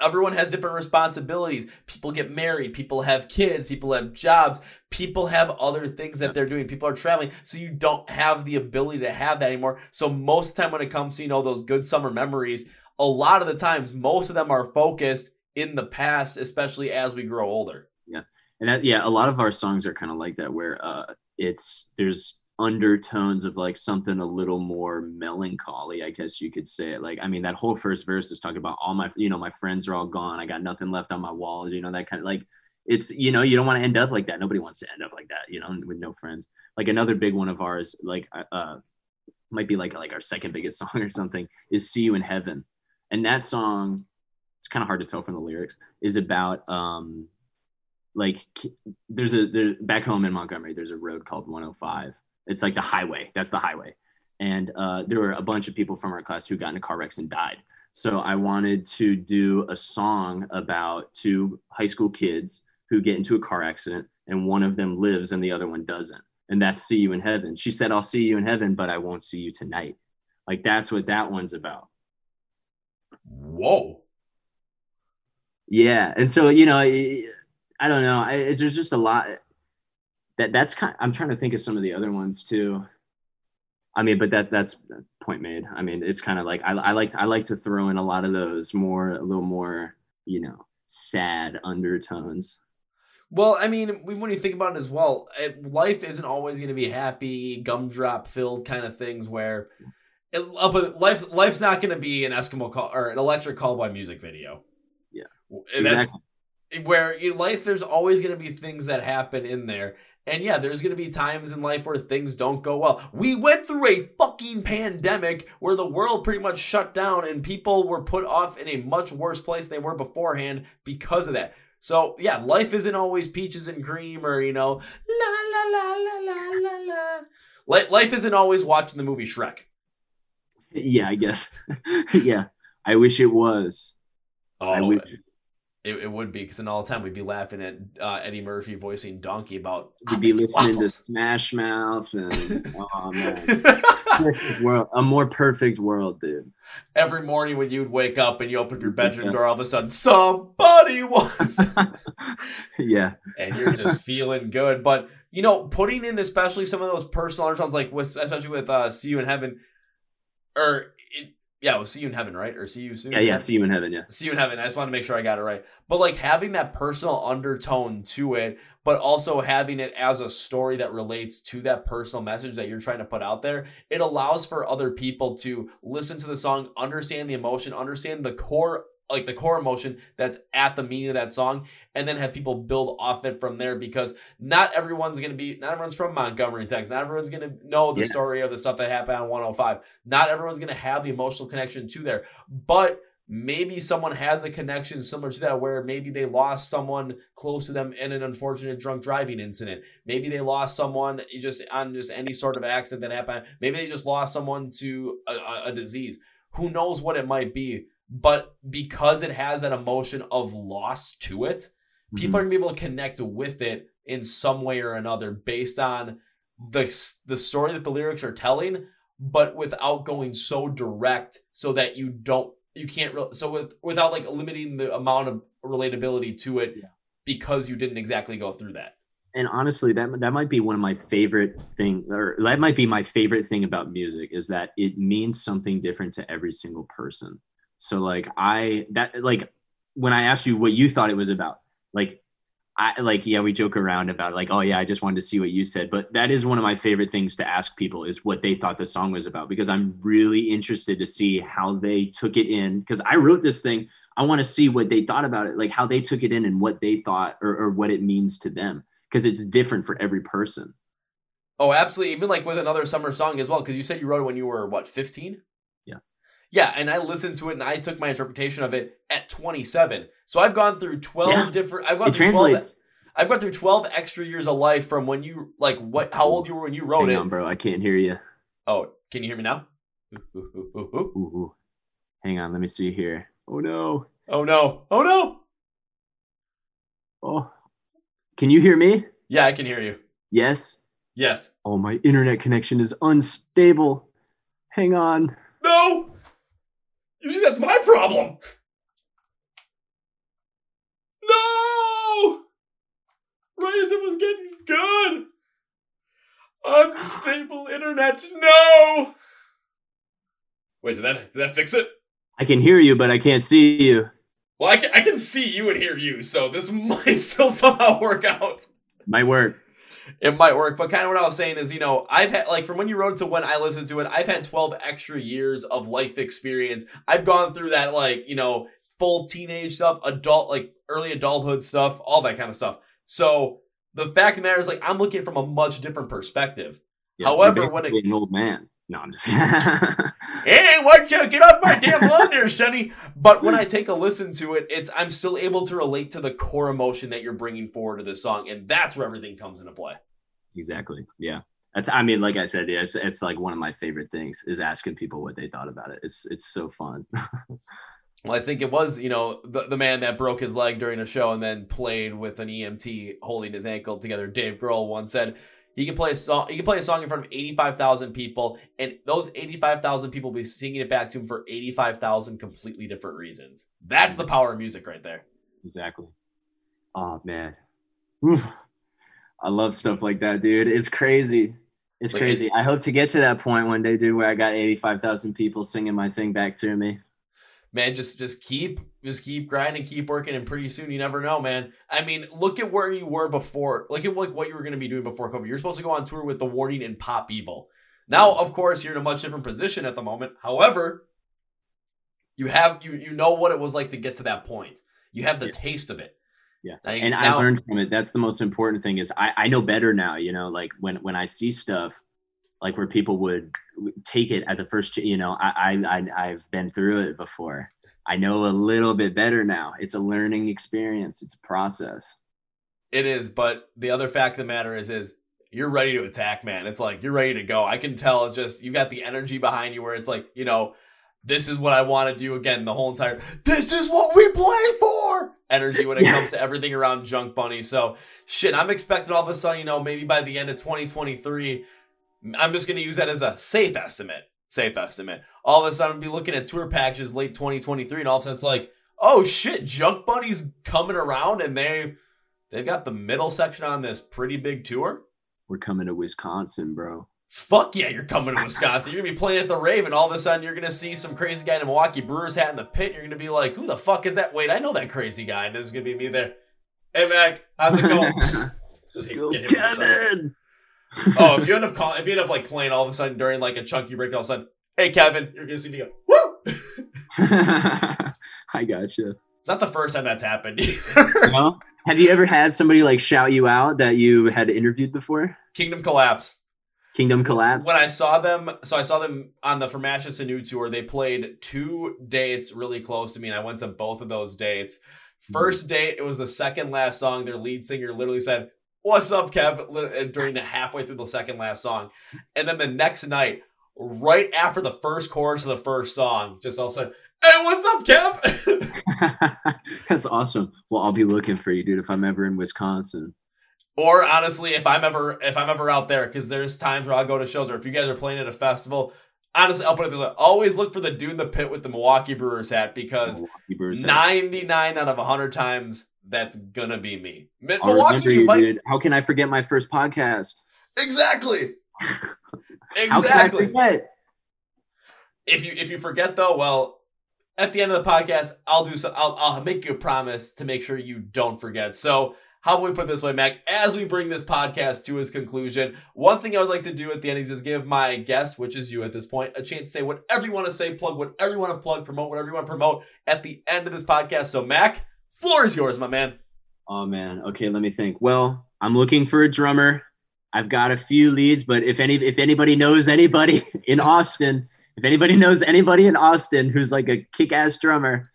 everyone has different responsibilities. People get married, people have kids, people have jobs, people have other things that they're doing. People are traveling, so you don't have the ability to have that anymore. So most of the time when it comes to, you know, those good summer memories, a lot of the times most of them are focused in the past, especially as we grow older. Yeah, and that yeah a lot of our songs are kind of like that where uh it's there's undertones of like something a little more melancholy i guess you could say it. Like i mean that whole first verse is talking about all my you know my friends are all gone. I got nothing left on my walls you know that kind of like it's you know you don't want to end up like that. Nobody wants to end up like that you know with no friends. Like another big one of ours like uh, uh might be like like our second biggest song or something is see you in heaven. And that song it's kind of hard to tell from the lyrics is about um like there's a there's back home in Montgomery there's a road called 105 it's like the highway. That's the highway. And uh, there were a bunch of people from our class who got into car wrecks and died. So I wanted to do a song about two high school kids who get into a car accident and one of them lives and the other one doesn't. And that's see you in heaven. She said I'll see you in heaven but I won't see you tonight. Like that's what that one's about. Whoa. Yeah, and so you know, I, I don't know. I, it's, there's just a lot that that's kind. Of, I'm trying to think of some of the other ones too. I mean, but that that's point made. I mean, it's kind of like I, I like I like to throw in a lot of those more a little more you know sad undertones. Well, I mean, when you think about it as well, it, life isn't always going to be happy, gumdrop filled kind of things where it, uh, but life's life's not going to be an Eskimo call or an electric callboy music video. Yeah. And that's Exactly. where in life there's always going to be things that happen in there. And yeah, there's going to be times in life where things don't go well. We went through a fucking pandemic where the world pretty much shut down and people were put off in a much worse place than they were beforehand because of that. So, yeah, life isn't always peaches and cream or, you know, la la la la la la la. Life isn't always watching the movie Shrek. Yeah, I guess. yeah, I wish it was. I Oh, wish. It, it would be because then all the time we'd be laughing at uh, Eddie Murphy voicing Donkey about We'd be "I'm making listening to. Smash Mouth and oh man, perfect world, a more perfect world, dude. Every morning when you'd wake up and you open your bedroom door, all of a sudden somebody wants, yeah, and you're just feeling good. But you know, putting in especially some of those personal undertones, like with especially with uh, "See You in Heaven," or it, yeah, we'll "See You in Heaven," right? Or "See You Soon." yeah, yeah. See you in heaven. Yeah. See you in heaven. I just want to make sure I got it right. But like having that personal undertone to it, but also having it as a story that relates to that personal message that you're trying to put out there, it allows for other people to listen to the song, understand the emotion, understand the core like the core emotion that's at the meaning of that song and then have people build off it from there because not everyone's going to be not everyone's from Montgomery Texas. Not everyone's going to know the Yeah. story of the stuff that happened on 105 not everyone's going to have the emotional connection to there. But maybe someone has a connection similar to that where maybe they lost someone close to them in an unfortunate drunk driving incident. Maybe they lost someone just on just any sort of accident that happened. Maybe they just lost someone to a, a, a disease. Who knows what it might be but because it has that emotion of loss to it people Mhm. are gonna be able to connect with it in some way or another based on the the story that the lyrics are telling, but without going so direct, so that you don't you can't re- so with without like limiting the amount of relatability to it Yeah. because you didn't exactly go through that. and honestly that that might be one of my favorite thing or that might be my favorite thing about music is that it means something different to every single person so like i that like when i asked you what you thought it was about like i like yeah we joke around about like oh yeah i just wanted to see what you said but that is one of my favorite things to ask people is what they thought the song was about because i'm really interested to see how they took it in because i wrote this thing i want to see what they thought about it like how they took it in and what they thought or, or what it means to them because it's different for every person. Oh, absolutely. Even like with another summer song as well, because you said you wrote it when you were what, 15? Yeah. And I listened to it and I took my interpretation of it at 27. So I've gone through 12 Yeah. different I've gone It through translates. 12 I've gone through 12 extra years of life from when you like what how old you were when you wrote Hang it. on, bro. I can't hear you. Oh, can you hear me now? Ooh. Ooh, ooh. Hang on. Let me see here. Oh no. Oh no. Oh no. Oh. Can you hear me? Yeah, I can hear you. Yes. Yes. Oh, my internet connection is unstable. Hang on. No. Usually that's my problem. No. Right as it was getting good. Unstable internet. No. Wait, did that did that fix it? I can hear you, but I can't see you. Well, I can, I can see you and hear you, so this might still somehow work out. Might work. It might work, but kind of what I was saying is, you know, I've had like from when you wrote to when I listened to it, I've had 12 extra years of life experience. I've gone through that like, you know, full teenage stuff, adult like early adulthood stuff, all that kind of stuff. So the fact of the matter is like I'm looking from a much different perspective. Yeah, However, when it- an old man. No, I'm just. Hey, what you get off my damn lawn there, Stunny? But when I take a listen to it, it's I'm still able to relate to the core emotion that you're bringing forward to this song, and that's where everything comes into play. exactly. Yeah. That's. I mean, like I said, yeah, it's it's like one of my favorite things is asking people what they thought about it. It's it's so fun. Well, I think it was, you know, the, the man that broke his leg during a show and then played with an EMT holding his ankle together. Dave Grohl once said he can play a song. He can play a song in front of eighty five thousand people, and those eighty five thousand people will be singing it back to him for eighty five thousand completely different reasons. That's the power of music right there. Exactly. Oh man. Oof. I love stuff like that, dude. It's crazy. It's Like, crazy. I hope to get to that point one day, dude, where I got 85,000 people singing my thing back to me. man just just keep just keep grinding keep working and pretty soon you never know man i mean look at where you were before look at what, what you were going to be doing before covid you're supposed to go on tour with the warning and pop evil now of course you're in a much different position at the moment however you have you you know what it was like to get to that point you have the Yeah. taste of it Yeah. Like, And I learned from it. That's the most important thing is I, I know better now, you know, like when, when I see stuff like where people would take it at the first, you know, I, I, I, I've been through it before. I know a little bit better now. It's a learning experience. It's a process. It is, but the other fact of the matter is, is you're ready to attack, man. It's like you're ready to go. I can tell. It's just you got the energy behind you, where it's like, you know, this is what I want to do again. The whole entire, this is what we play for. Energy when it Yeah. comes to everything around Junk Bunny. So shit, I'm expecting all of a sudden, you know, maybe by the end of 2023, I'm just gonna use that as a safe estimate. Safe estimate. All of a sudden, I'll be looking at tour packages late 2023, and all of a sudden, it's like, oh shit, Junk Bunny's coming around, and they they've got the middle section on this pretty big tour. We're coming to Wisconsin, bro. Fuck yeah, you're coming to Wisconsin. You're gonna be playing at the Rave, and all of a sudden, you're gonna see some crazy guy in a Milwaukee Brewers hat in the pit. And you're gonna be like, who the fuck is that? Wait, I know that crazy guy. And there's gonna be me there. Hey Mac, how's it going? Just hit, Go get him Oh, if you end up calling, if you end up like playing all of a sudden during like a chunky break, all of a sudden, hey Kevin, you're gonna see me go, woo! I gotcha. It's not the first time that's happened. No? Have you ever had somebody like shout you out that you had interviewed before? Kingdom Collapse. Kingdom Collapse? When I saw them, so I saw them on the From Ashes to New tour. They played two dates really close to me, and I went to both of those dates. Hmm. First date, it was the second last song. Their lead singer literally said, "What's up, Kev?" Uh, during the halfway through the second last song, and then the next night, right after the first chorus of the first song, just all of a sudden, Hey, what's up, Kev? That's awesome. Well, I'll be looking for you, dude, if I'm ever in Wisconsin. Or honestly, if I'm ever if I'm ever out there, because there's times where I'll go to shows, or if you guys are playing at a festival, honestly, I'll put it this way: always look for the dude in the pit with the Milwaukee Brewers hat because Milwaukee Brewers. 99 out of 100 times that's gonna be me. Mi- I'll remember Milwaukee, you might dude. How can I forget my first podcast? exactly, exactly. If you if you forget though, well, at the end of the podcast, I'll do so. I'll I'll make you a promise to make sure you don't forget. So. How about we put it this way, Mac? As we bring this podcast to its conclusion, one thing I always like to do at the end is give my guest, which is you at this point, a chance to say whatever you want to say, plug whatever you want to plug, promote whatever you want to promote at the end of this podcast. So, Mac, floor is yours, my man. Oh man. Okay, let me think. Well, I'm looking for a drummer. I've got a few leads, but if any if anybody knows anybody in Austin, if anybody knows anybody in Austin who's like a kick-ass drummer,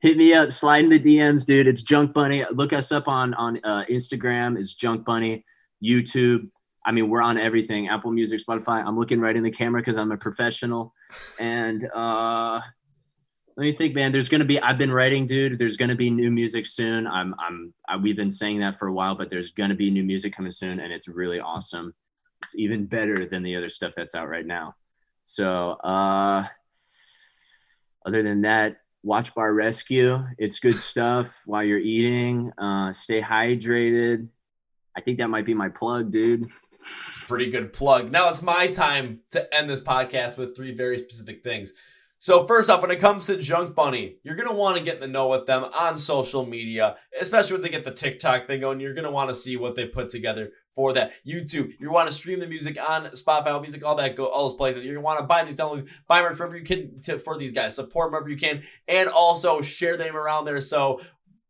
hit me up. Slide in the DMs, dude. It's Junk Bunny. Look us up on on uh, Instagram. It's Junk Bunny. YouTube. I mean, we're on everything. Apple Music, Spotify. I'm looking right in the camera because I'm a professional. And uh let me think, man. There's gonna be. I've been writing, dude. There's gonna be new music soon. I'm. I'm. I, we've been saying that for a while, but there's gonna be new music coming soon, and it's really awesome. It's even better than the other stuff that's out right now. So, uh, other than that, watch Bar Rescue. It's good stuff while you're eating. Uh, stay hydrated. I think that might be my plug, dude. Pretty good plug. Now it's my time to end this podcast with three very specific things. So first off, when it comes to Junk Bunny, you're gonna want to get in the know with them on social media, especially once they get the TikTok thing going. You're gonna want to see what they put together for that. YouTube, you want to stream the music on Spotify, Music, all that, go, all those places. Gonna want to buy these downloads, buy merch wherever you can to, for these guys, support them wherever you can, and also share them around there. So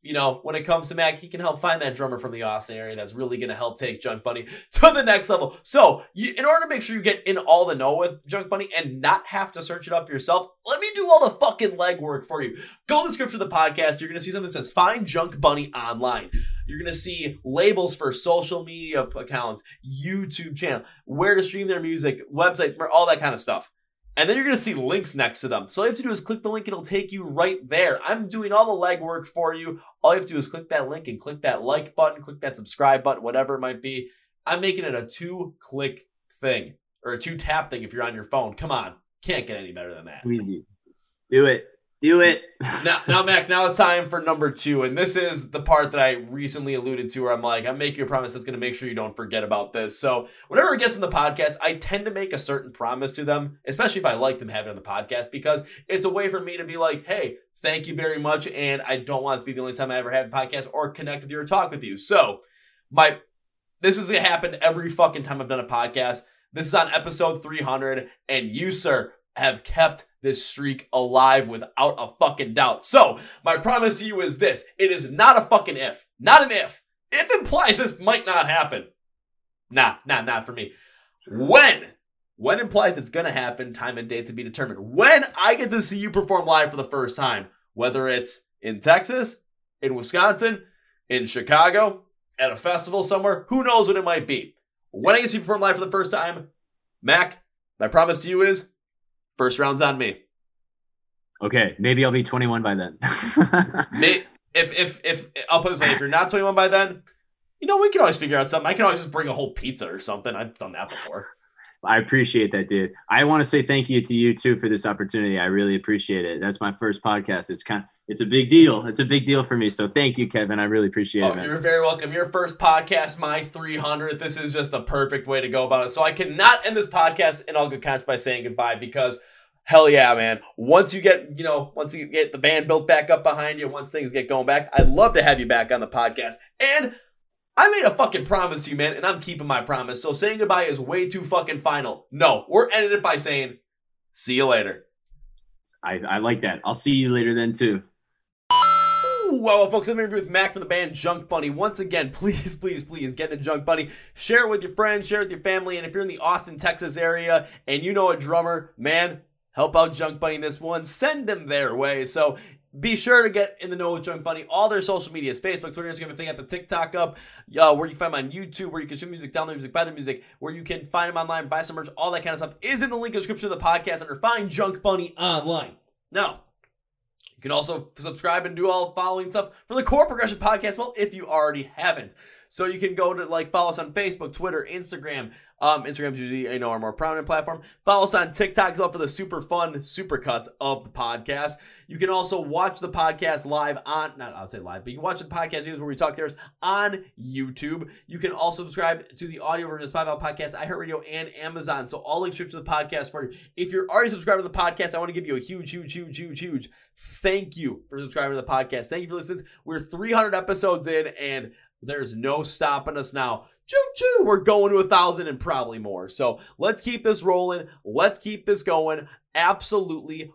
you know, when it comes to Mac, he can help find that drummer from the Austin area that's really going to help take Junk Bunny to the next level. So, you, in order to make sure you get in all the know with Junk Bunny and not have to search it up yourself, let me do all the fucking legwork for you. Go to the description of the podcast. You're going to see something that says Find Junk Bunny Online. You're going to see labels for social media accounts, YouTube channel, where to stream their music, website, all that kind of stuff. And then you're going to see links next to them. So all you have to do is click the link. It'll take you right there. I'm doing all the legwork for you. All you have to do is click that link and click that like button, click that subscribe button, whatever it might be. I'm making it a two click thing or a two tap thing if you're on your phone. Come on. Can't get any better than that. Easy. Do it. Do it. now, now, Mac, now it's time for number two. And this is the part that I recently alluded to where I'm like, I'm making a promise that's going to make sure you don't forget about this. So, whenever I guest in the podcast, I tend to make a certain promise to them, especially if I like them having on the podcast, because it's a way for me to be like, hey, thank you very much. And I don't want it to be the only time I ever have a podcast or connect with you or talk with you. So, my this is going to happen every fucking time I've done a podcast. This is on episode 300. And you, sir, have kept this streak alive without a fucking doubt. So, my promise to you is this it is not a fucking if. Not an if. If implies this might not happen. Nah, nah, not for me. When? When implies it's gonna happen, time and date to be determined. When I get to see you perform live for the first time, whether it's in Texas, in Wisconsin, in Chicago, at a festival somewhere, who knows what it might be. When I get to see you perform live for the first time, Mac, my promise to you is First round's on me. Okay, maybe I'll be 21 by then. If if if I'll put this way, if you're not 21 by then, you know we can always figure out something. I can always just bring a whole pizza or something. I've done that before. I appreciate that, dude. I want to say thank you to you too for this opportunity. I really appreciate it. That's my first podcast. It's kind of, it's a big deal. It's a big deal for me. So thank you, Kevin. I really appreciate oh, it. Man. You're very welcome. Your first podcast, my 300th. This is just the perfect way to go about it. So I cannot end this podcast in all good conscience by saying goodbye because hell yeah, man. Once you get, you know, once you get the band built back up behind you, once things get going back, I'd love to have you back on the podcast. And I made a fucking promise to you, man, and I'm keeping my promise. So saying goodbye is way too fucking final. No, we're ending it by saying, see you later. I, I like that. I'll see you later then too. Well, folks, I'm interviewing with Mac from the band Junk Bunny. Once again, please, please, please get the Junk Bunny. Share it with your friends, share it with your family, and if you're in the Austin, Texas area and you know a drummer, man, help out Junk Bunny in this one. Send them their way. So be sure to get in the know with Junk Bunny. All their social medias, Facebook, Twitter, Instagram, everything at the TikTok up, uh, where you find them on YouTube, where you can stream music, download music, buy their music, where you can find them online, buy some merch, all that kind of stuff is in the link in the description of the podcast under Find Junk Bunny online. Now, you can also subscribe and do all the following stuff for the Core Progression Podcast. Well, if you already haven't. So you can go to like follow us on Facebook, Twitter, Instagram. Um, Instagram's usually you know our more prominent platform. Follow us on TikTok as well for the super fun super cuts of the podcast. You can also watch the podcast live on not I'll say live, but you can watch the podcast news where we talk theirs on YouTube. You can also subscribe to the audio version of Ball Podcast, iHeartRadio, and Amazon. So all links to the podcast for you. If you're already subscribed to the podcast, I want to give you a huge, huge, huge, huge, huge thank you for subscribing to the podcast. Thank you for listening. We're 300 episodes in, and there's no stopping us now. Choo choo, we're going to a thousand and probably more. So let's keep this rolling. Let's keep this going. Absolutely,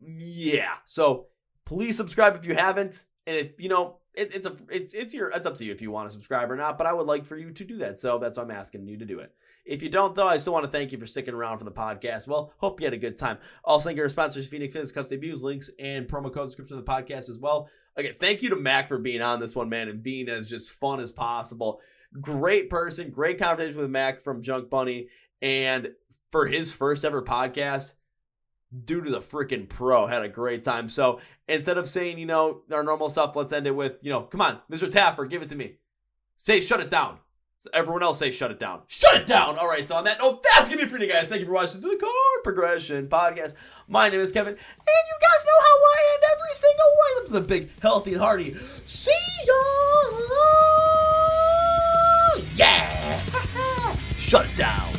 yeah. So please subscribe if you haven't, and if you know it, it's a it's it's your it's up to you if you want to subscribe or not. But I would like for you to do that. So that's why I'm asking you to do it. If you don't, though, I still want to thank you for sticking around for the podcast. Well, hope you had a good time. Also, thank our sponsors, Phoenix Fitness Cups debuts, links, and promo code description of the podcast as well. Okay, thank you to Mac for being on this one, man, and being as just fun as possible. Great person, great conversation with Mac from Junk Bunny, and for his first ever podcast, due to the freaking pro, had a great time. So instead of saying, you know, our normal stuff, let's end it with, you know, come on, Mr. Taffer, give it to me. Say, shut it down. So everyone else say shut it down. Shut it down. All right. So on that note, that's gonna be it for you guys. Thank you for watching to the Core Progression Podcast. My name is Kevin, and you guys know how I end every single one. Them to the big, healthy, and hearty. See ya. Yeah. shut it down.